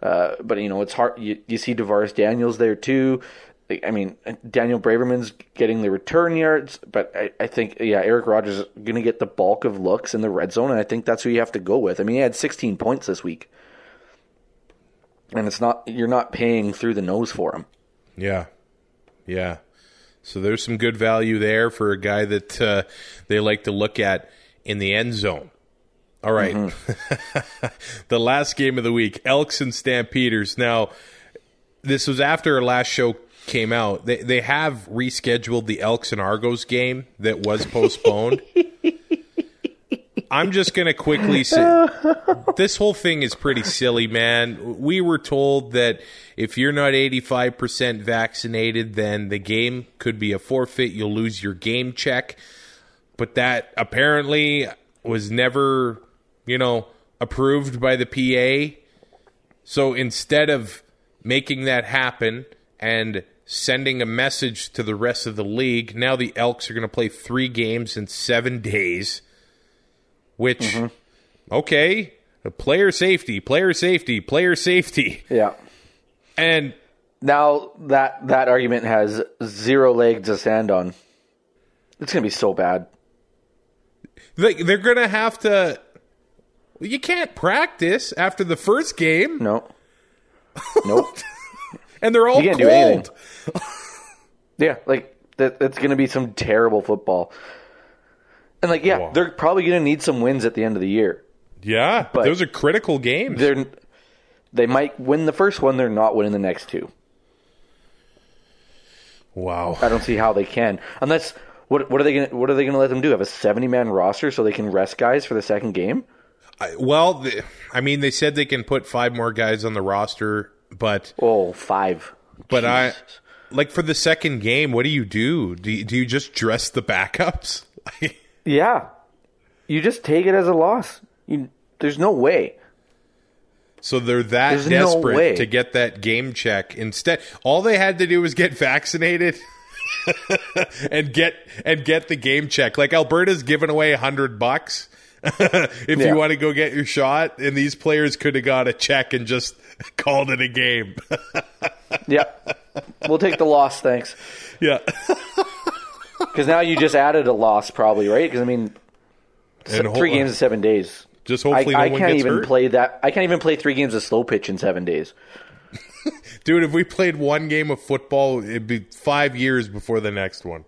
Uh, but you know, it's hard. You, you see DaVaris Daniels there too. I mean, Daniel Braverman's getting the return yards, but I, I think yeah, Eric Rogers is going to get the bulk of looks in the red zone, and I think that's who you have to go with. I mean, he had 16 points this week, and it's not you're not paying through the nose for him. Yeah. Yeah. So there's some good value there for a guy that uh, they like to look at in the end zone. All right. *laughs* the last game of the week, Elks and Stampeders. Now, this was after our last show came out. They they have rescheduled the Elks and Argos game that was postponed. I'm just going to quickly say this whole thing is pretty silly, man. We were told that if you're not 85% vaccinated, then the game could be a forfeit. You'll lose your game check. But that apparently was never, you know, approved by the PA. So instead of making that happen and sending a message to the rest of the league, now the Elks are going to play three games in seven days, which, mm-hmm. okay, player safety, player safety, player safety. Yeah. And Now that that argument has zero legs to stand on. It's going to be so bad. they, they're going to have to. You can't practice after the first game, No. *laughs* Nope. And they're all You can't cold. do anything. *laughs* Yeah, like that, that's going to be some terrible football. And like, yeah, Wow. they're probably going to need some wins at the end of the year. Yeah, But- those are critical games. They're they might win the first one. They're not winning the next two. Wow. I don't see how they can unless what what are they going to what are they going to let them do? Have a seventy man roster so they can rest guys for the second game? I, well, the, I mean, they said they can put five more guys on the roster, but Oh, five. but I like for the second game. What do you do? Do you, do you just dress the backups? *laughs* yeah, you just take it as a loss. You, there's no way. so they're that There's desperate way. to get that game check. Instead, all they had to do was get vaccinated. *laughs* and get and get the game check. Like Alberta's giving away a hundred bucks *laughs* if Yeah. you want to go get your shot, and these players could have got a check and just *laughs* called it a game. *laughs* Yeah. we'll take the loss, thanks. Yeah. Because now you just added a loss, probably, right? Because I mean, And three games in seven days. Just I, hopefully I no one can't even hurt. play that. I can't even play three games of slow pitch in seven days. Dude, if we played one game of football, it'd be five years before the next one.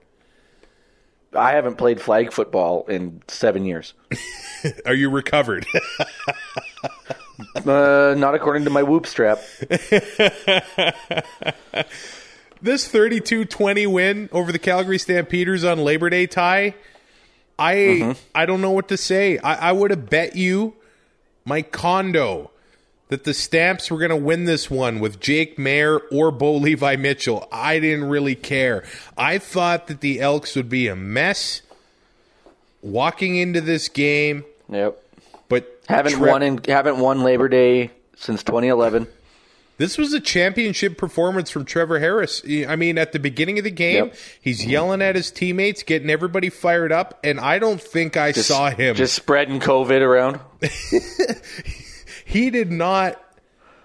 I haven't played flag football in seven years. *laughs* Are you recovered? *laughs* Uh, not according to my whoop strap. *laughs* this 32-20 win over the Calgary Stampeders on Labor Day tie, I Mm-hmm. I don't know what to say. I, I would have bet you my condo that the Stamps were going to win this one with Jake Maier or Bo Levi Mitchell. I didn't really care. I thought that the Elks would be a mess walking into this game, Yep. but Haven't won in haven't won Labor Day since 2011. This was a championship performance from Trevor Harris. I mean, at the beginning of the game, Yep. he's yelling at his teammates, getting everybody fired up, and I don't think I Just, saw him. just spreading COVID around. *laughs* he did not,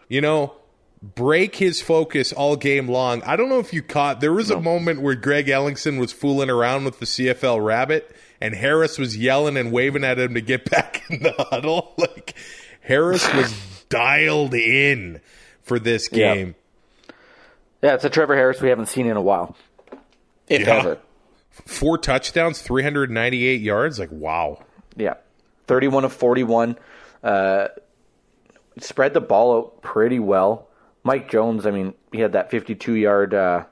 you know, break his focus all game long. I don't know if you caught. There was a moment where Greg Ellingson was fooling around with the CFL rabbit, and Harris was yelling and waving at him to get *laughs* back in the huddle. *laughs* Like Harris was dialed in for this Yeah. game. Yeah, it's a Trevor Harris we haven't seen in a while, if Yeah. ever. Four touchdowns, 398 yards. Like, wow. Yeah, 31 of 41. Uh, spread the ball out pretty well. Mike Jones, I mean, he had that 52 yard uh,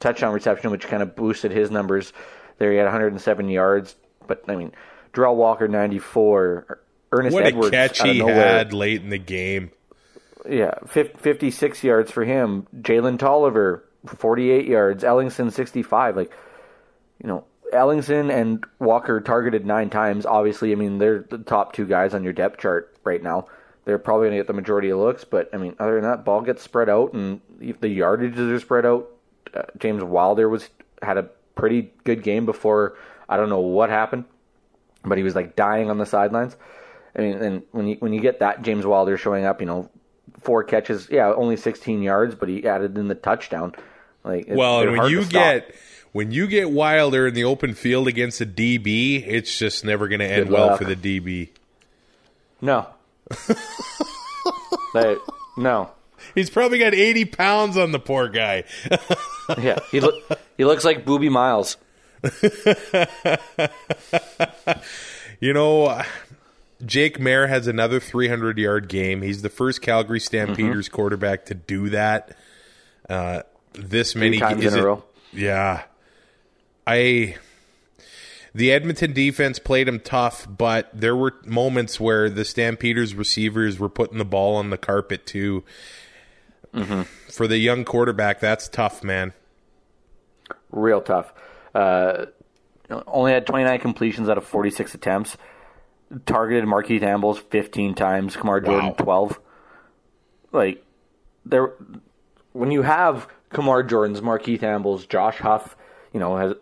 touchdown reception, which kind of boosted his numbers. There, he had 107 yards. But I mean, Derel Walker 94. Ernest What Edwards a catch he had late in the game. Yeah, 56 yards for him. Jalen Tolliver, 48 yards. Ellingson, 65. Like, you know, Ellingson and Walker targeted nine times. Obviously, I mean, they're the top two guys on your depth chart right now. They're probably going to get the majority of looks, but I mean, other than that, ball gets spread out and the yardages are spread out. Uh, James Wilder was had a pretty good game before I don't know what happened, but he was like dying on the sidelines. I mean, and when you when you get that James Wilder showing up, you know, four catches, yeah, only 16 yards, but he added in the touchdown. Like, Well, and when you get when you get Wilder in the open field against a DB, it's just never going to end well for the DB. no, *laughs* They- no, He's probably got 80 pounds on the poor guy. yeah, he look he looks like Boobie Miles. *laughs* You know, Jake Maier has another 300 yard game. He's the first Calgary Stampeders Mm-hmm. quarterback to do that. Uh, this many times in a row. Yeah, I. The Edmonton defense played him tough, but there were moments where the Stampeders receivers were putting the ball on the carpet too. Mm-hmm. For the young quarterback, that's tough, man. real tough. Uh, only had 29 completions out of 46 attempts. Targeted Markeith Ambles 15 times. Kamar Jordan Wow. 12. Like there, when you have Kamar Jordan's, Markeith Ambles, Josh Huff, you know, has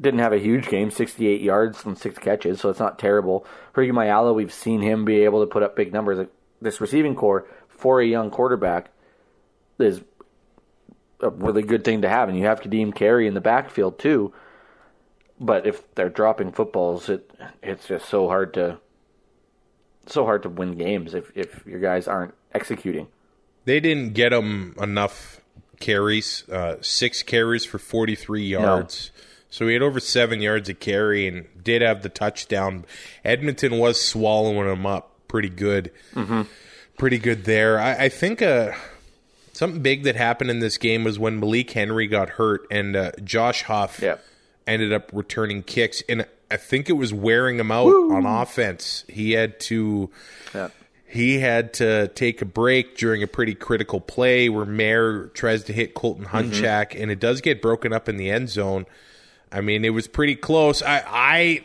didn't have a huge game, 68 yards and six catches, so it's not terrible. Hergy Mayala, we've seen him be able to put up big numbers. This receiving core for a young quarterback is a really good thing to have, and you have Kadeem Carey in the backfield too. But if they're dropping footballs, it it's just so hard to so hard to win games if if your guys aren't executing. They didn't get them enough carries, uh, six carries for 43 yards. So he had over seven yards of carry and did have the touchdown. Edmonton was swallowing him up pretty good. Mm-hmm. Pretty good there. I, I think uh, something big that happened in this game was when Malik Henry got hurt and uh, Josh Huff Yeah. ended up returning kicks. And I think it was wearing him out on offense. He had to Yeah. he had to take a break during a pretty critical play where Maier tries to hit Colton Hunchak, and it does get broken up in the end zone. I mean, it was pretty close. I, I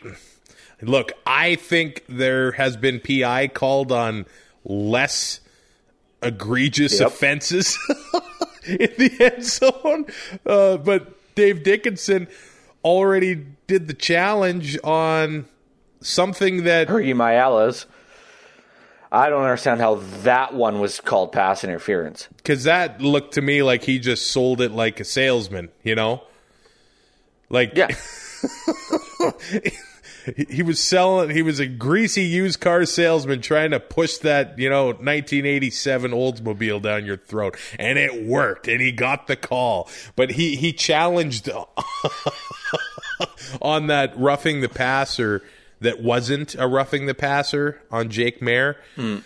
look. I think there has been PI called on less egregious Yep. offenses *laughs* in the end zone, uh, but Dave Dickenson already did the challenge on something that Hergy Mayala's. I don't understand how that one was called pass interference. Because that looked to me like he just sold it like a salesman, you know? Like, Yeah. *laughs* he- was selling, he was a greasy used car salesman trying to push that, you know, 1987 Oldsmobile down your throat. And it worked, and he got the call. But he, he challenged *laughs* on that roughing the passer that wasn't a roughing the passer on Jake Maier. Hmm.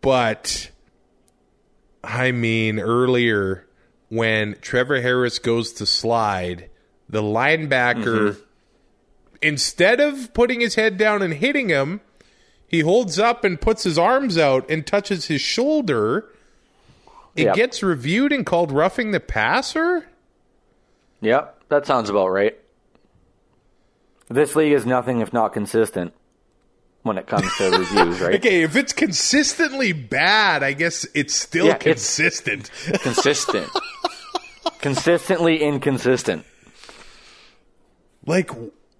But I mean, earlier when Trevor Harris goes to slide, the linebacker, mm-hmm. instead of putting his head down and hitting him, he holds up and puts his arms out and touches his shoulder. It Yep. gets reviewed and called roughing the passer. Yep, that sounds about right. This league is nothing if not consistent when it comes to reviews, *laughs* right? Okay, if it's consistently bad, I guess it's still Yeah, it's- consistent. Consistent. *laughs* Consistently inconsistent. Like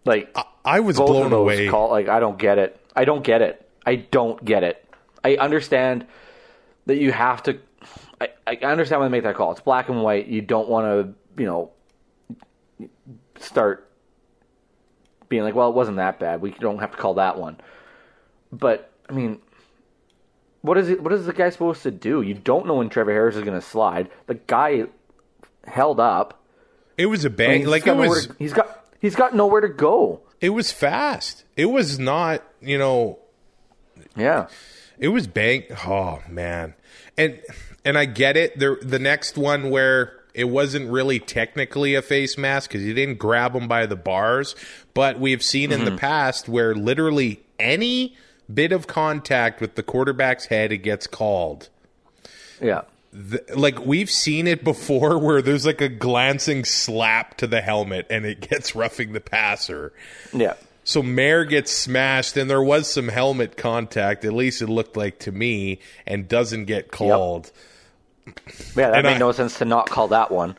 Like I was both blown away. call like I don't get it. I don't get it. I don't get it. I understand that you have to. I, I understand when they make that call. It's black and white. You don't want to, you know, start being like, well, it wasn't that bad. We don't have to call that one. But I mean, what is it? What is the guy supposed to do? You don't know when Trevor Harris is going to slide. The guy held up. it was a bang. he's Like it was. he's got he's got nowhere to go. It was fast. It was not. You know. Yeah. It was bang. Oh man, and and I get it. There, the next one where it wasn't really technically a face mask because you didn't grab him by the bars, but we've seen in the mm-hmm. past where literally any bit of contact with the quarterback's head it gets called. Yeah. The, like we've seen it before *laughs* where there's like a glancing slap to the helmet and it gets roughing the passer. Yeah. So Maier gets smashed, and there was some helmet contact. At least it looked like to me, and doesn't get called. Yeah, that And made I- no sense to not call that one.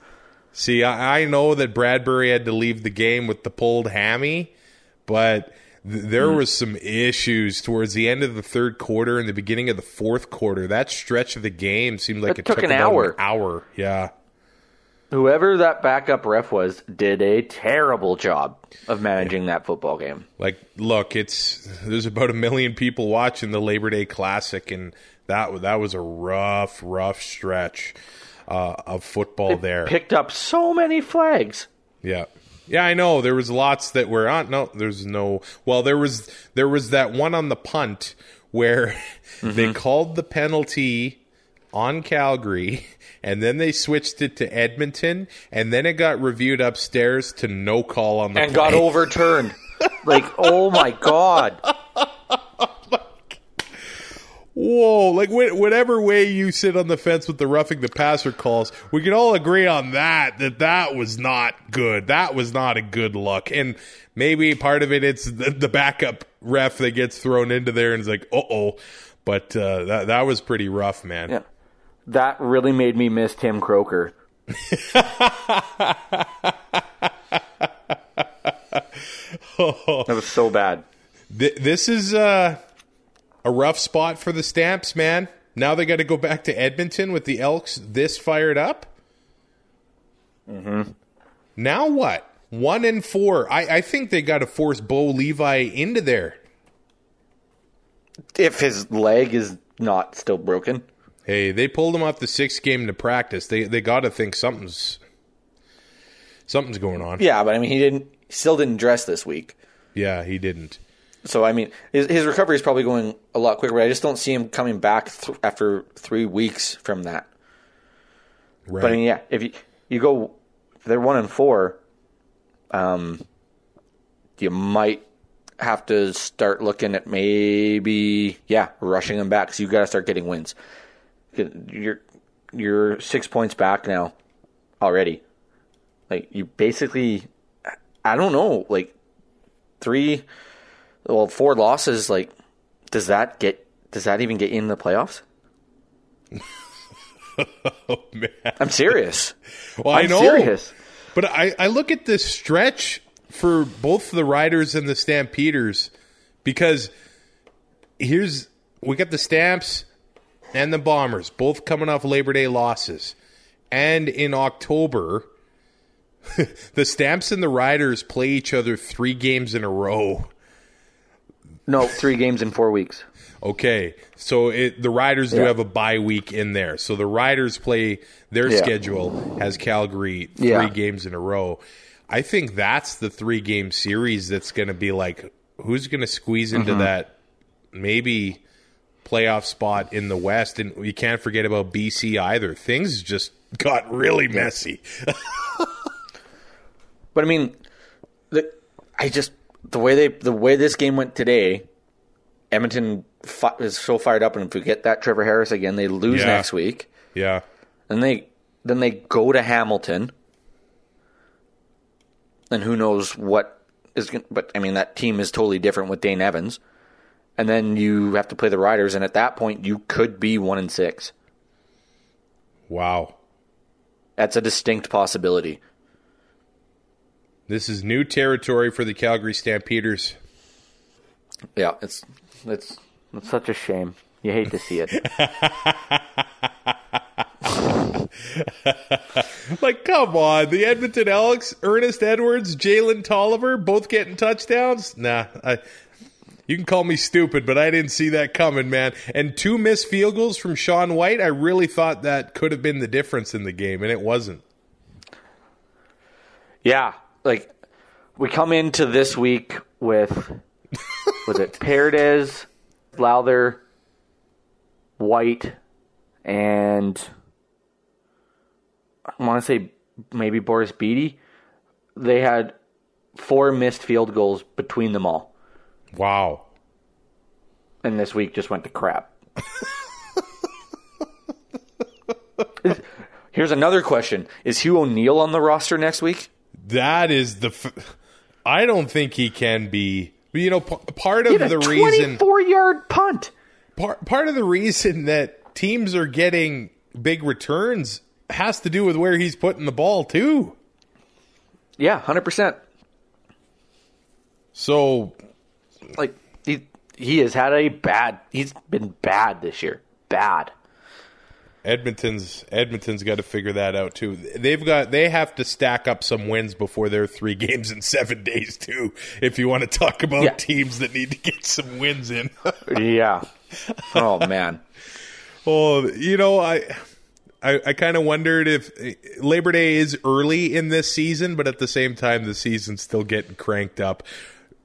See, I, I know that Bradbury had to leave the game with the pulled hammy, but th- there Hmm. was some issues towards the end of the third quarter and the beginning of the fourth quarter. That stretch of the game seemed like It it, took an about hour. An hour, yeah. Whoever that backup ref was did a terrible job of managing that football game. Like, look, it's there's about a million people watching the Labor Day Classic, and that that was a rough, rough stretch uh, of football there. Picked up so many flags. Yeah. Yeah, I know. There was lots that were on. No, there's no. Well, there was there was that one on the punt where *laughs* they mm-hmm. called the penalty on Calgary, *laughs* and then they switched it to Edmonton, and then it got reviewed upstairs to no call on the and play. got overturned. like, oh my god. *laughs* Whoa! Like whatever way you sit on the fence with the roughing the passer calls, we can all agree on that. That that was not good. That was not a good look. And maybe part of it it's the, the backup ref that gets thrown into there and is like, uh oh. But uh, that that was pretty rough, man. Yeah. That really made me miss Tim Croker. *laughs* that was so bad. Th- this is uh, a rough spot for the Stamps, man. Now they got to go back to Edmonton with the Elks this fired up. Mm-hmm. Now what? One and four. I, I think they got to force Bo Levi into there. If his leg is not still broken. Hey, they pulled him off the sixth game to practice. They they got to think something's something's going on. Yeah, but I mean, he didn't. Still didn't dress this week. Yeah, he didn't. So I mean, his, his recovery is probably going a lot quicker. But I just don't see him coming back th- after three weeks from that. Right. But I mean, yeah, if you you go, they're one and four, um, you might have to start looking at maybe yeah rushing them back. So you got to start getting wins. You're you're six points back now already. Like you basically, I don't know, like three, well, four losses. Like, does that get? Does that even get you in the playoffs? *laughs* oh man. I'm serious. Well, I I'm know. serious. But I, I look at this stretch for both the Riders and the Stampeders because here's we got the Stamps and the Bombers both coming off Labor Day losses. And in October, *laughs* the Stamps and the Riders play each other three games in a row. No, three games in four weeks. Okay, so it, the Riders do Yeah. have a bye week in there. So the Riders play their Yeah. schedule has Calgary three Yeah. games in a row. I think that's the three game series that's going to be like who's going to squeeze into Mm-hmm. that maybe playoff spot in the West, and you can't forget about BC either. Things just got really messy. *laughs* But I mean, the, I just the way they the way this game went today, Edmonton fi- is so fired up, and if we get that Trevor Harris again, they lose Yeah. next week, yeah, and they then they go to Hamilton, and who knows what is. Gonna, but I mean, that team is totally different with Dane Evans, and then you have to play the Riders, and at that point, you could be one and six. wow. That's a distinct possibility. This is new territory for the Calgary Stampeders. Yeah, it's it's it's such a shame. You hate to see it. *laughs* Like, come on. The Edmonton Elks, Ernest Edwards, Jalen Tolliver, both getting touchdowns? Nah. I, you can call me stupid, but I didn't see that coming, man. And two missed field goals from Sean Whyte. I really thought that could have been the difference in the game, and it wasn't. Yeah, like we come into this week with was it Paredes, Lauther, Whyte, and I want to say maybe Boris Bede. They had four missed field goals between them all, Wow. and this week just went to crap. *laughs* Here's another question: Is Hugh O'Neill on the roster next week? That is the. F- I don't think he can be. You know, p- part of the reason. 24 yard punt. part part of the reason that teams are getting big returns has to do with where he's putting the ball too. Yeah, hundred percent. So Like he he has had a bad. He's been bad this year. Bad. Edmonton's Edmonton's got to figure that out too. They've got they have to stack up some wins before their three *laughs* games in seven days too. If you want to talk about Yeah. teams that need to get some wins in. *laughs* Yeah. Oh man. Oh, you know, I I, I kind of wondered if Labor Day is early in this season, but at the same time, the season's still getting cranked up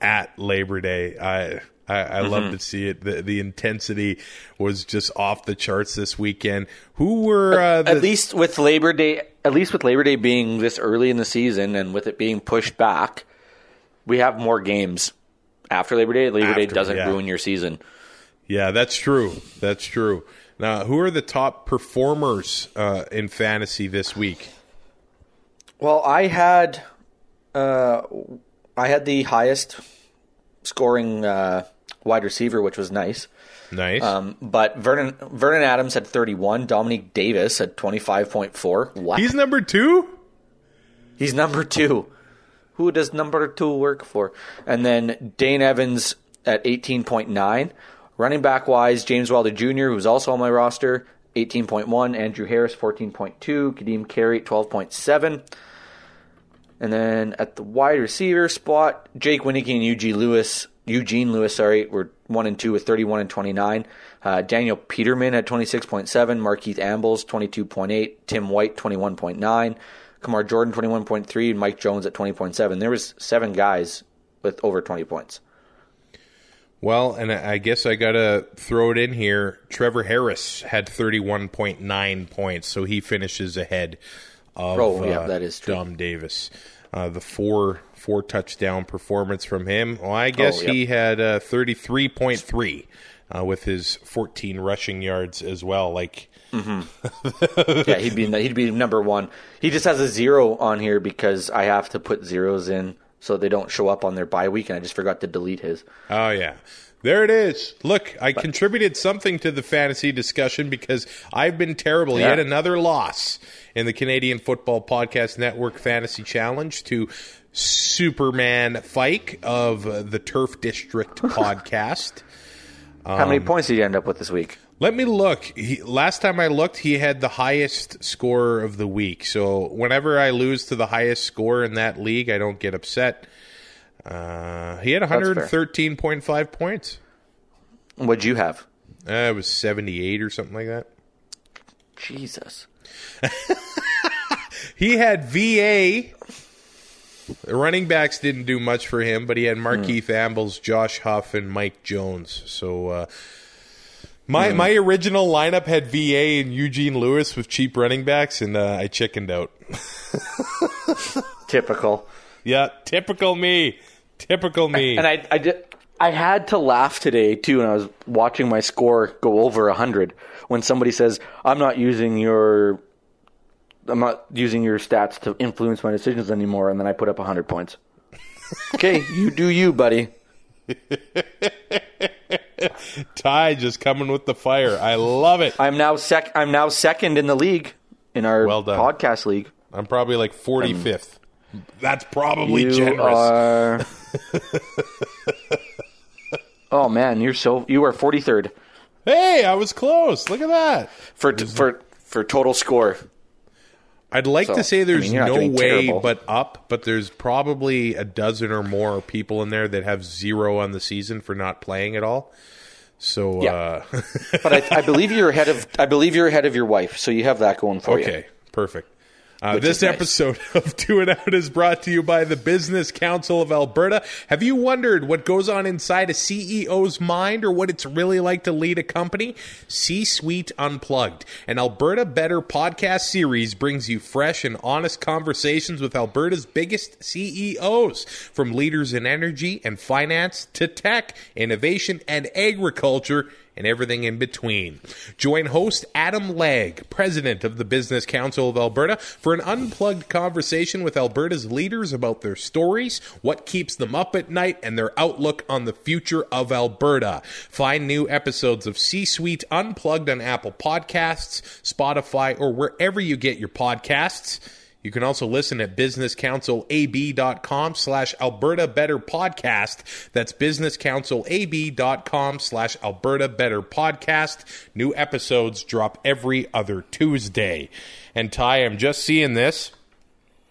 at Labor Day. I I, I love to see it. The, the intensity was just off the charts this weekend. Who were uh, the, At least with Labor Day, at least with Labor Day being this early in the season and with it being pushed back, we have more games after Labor Day. Labor Day doesn't yeah. ruin your season. Yeah, that's true. That's true. Now, who are the top performers uh, in fantasy this week? Well, I had uh, I had the highest scoring uh, wide receiver, which was nice. Nice. Um, but Vernon Vernon Adams had 31. Dominique Davis had 25.4. What? He's number two. He's number two. Who does number two work for? And then Dane Evans at 18.9. Running back wise, James Wilder Jr., who's also on my roster, 18.1. Andrew Harris, 14.2. Kadeem Carey, 12.7. And then at the wide receiver spot, Jake Wieneke and Eugene Lewis, Eugene Lewis, sorry, were one and two with 31 and 29. Uh, Daniel Petermann at 26.7. Markeith Ambles, 22.8. Tim White, 21.9. Kamar Jordan, 21.3. And Mike Jones at 20.7. There was seven guys with over 20 points. Well, and I guess I got to throw it in here. Trevor Harris had 31.9 points, so he finishes ahead of Oh, yeah, uh, that is true. Dom Davis. Uh, the four four touchdown performance from him. Well, I guess Oh, yep. he had uh, 33.3 uh, with his 14 rushing yards as well. Like, *laughs* yeah, he'd be he'd be number one. He just has a zero on here because I have to put zeros in so they don't show up on their bye week, and I just forgot to delete his. oh yeah. There it is. Look, I contributed something to the fantasy discussion because I've been terrible. Yeah. Yet another loss in the Canadian Football Podcast Network Fantasy Challenge to Superman Fike of the Turf District *laughs* podcast. How many points did you end up with this week? Let me look. He, last time I looked, he had the highest score of the week. So whenever I lose to the highest score in that league, I don't get upset. Uh, he had 113.5 points. What'd you have? Uh, it was 78 or something like that. Jesus. *laughs* He had VA. The running backs didn't do much for him, but he had Markeith Ambles, Josh Huff, and Mike Jones. So uh, my my original lineup had VA and Eugene Lewis with cheap running backs, and uh, I chickened out. Typical. *laughs* yeah, typical me. Typical me. And I, I did. I had to laugh today too, when I was watching my score go over hundred. When somebody says, "I'm not using your, I'm not using your stats to influence my decisions anymore," and then I put up hundred points. *laughs* okay, you do you, buddy. Ty just coming with the fire. I love it. I'm now sec. I'm now second in the league in our Well done. podcast league. I'm probably like 45th. That's probably generous. are. *laughs* oh man, you're so you are 43rd Hey, I was close. Look at that. for for for total score. I'd like So, to say there's I mean, no way terrible. but up, but there's probably a dozen or more people in there that have zero on the season for not playing at all. So, Yeah. uh, But I, I believe you're ahead of I believe you're ahead of your wife, so you have that going for you. okay, perfect. Uh, this nice. episode *laughs* of Two and Out is brought to you by the Business Council of Alberta. Have you wondered what goes on inside a CEO's mind or what it's really like to lead a company? C Suite Unplugged, an Alberta Better podcast series, brings you fresh and honest conversations with Alberta's biggest CEOs, from leaders in energy and finance to tech, innovation, and agriculture and everything in between. Join host Adam Legg, president of the Business Council of Alberta, for an unplugged conversation with Alberta's leaders about their stories, what keeps them up at night, and their outlook on the future of Alberta. Find new episodes of C Suite Unplugged on Apple Podcasts, Spotify, or wherever you get your podcasts. You can also listen at businesscouncilab.com slash Alberta Better Podcast. That's businesscouncilab.com slash Alberta Better Podcast. New episodes drop every other Tuesday. And Ty, I'm just seeing this.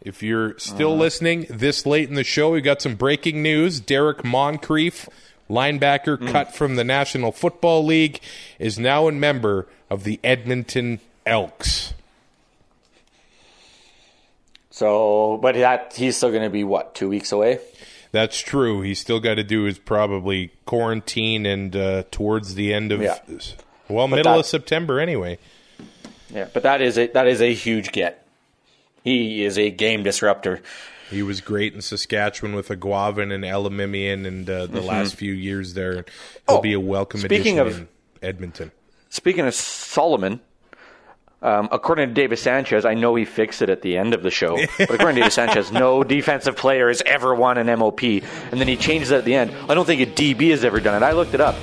If you're still uh-huh. listening this late in the show, we got some breaking news. Derrick Moncrief, linebacker hmm. cut from the National Football League, is now a member of the Edmonton Elks. So, but that he's still going to be what two weeks away. That's true. He's still got to do his probably quarantine and uh, towards the end of Yeah. well, middle that- of September anyway. Yeah, but that is a that is a huge get. He is a game disruptor. He was great in Saskatchewan with Aguavin and Elimimian and uh, the last few years there. He'll Mm-hmm. Oh, be a welcome speaking addition of- in Edmonton. Speaking of Solomon, um, according to David Sanchez, I know he fixed it at the end of the show, *laughs* but according to David Sanchez, no defensive player has ever won an MOP, and then he changed it at the end. I don't think a DB has ever done it. I looked it up.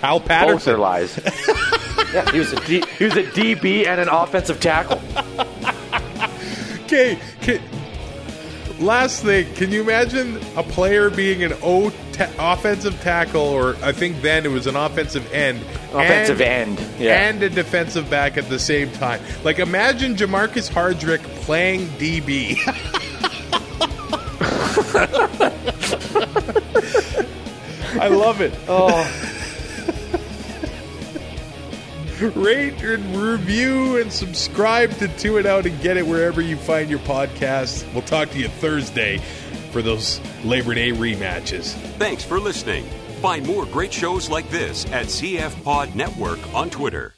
Hal Both are Patterson. lies. *laughs* yeah, he was a D, he was a DB and an offensive tackle. Okay, last thing, can you imagine a player being an O ta- offensive tackle, or I think then it was an offensive end, Offensive and, end, yeah. and a defensive back at the same time? Like imagine Jermarcus Hardrick playing DB. *laughs* *laughs* I love it. Oh, Rate and review and subscribe to Two and Out and get it wherever you find your podcasts. We'll talk to you Thursday for those Labor Day rematches. Thanks for listening. Find more great shows like this at CF Pod Network on Twitter.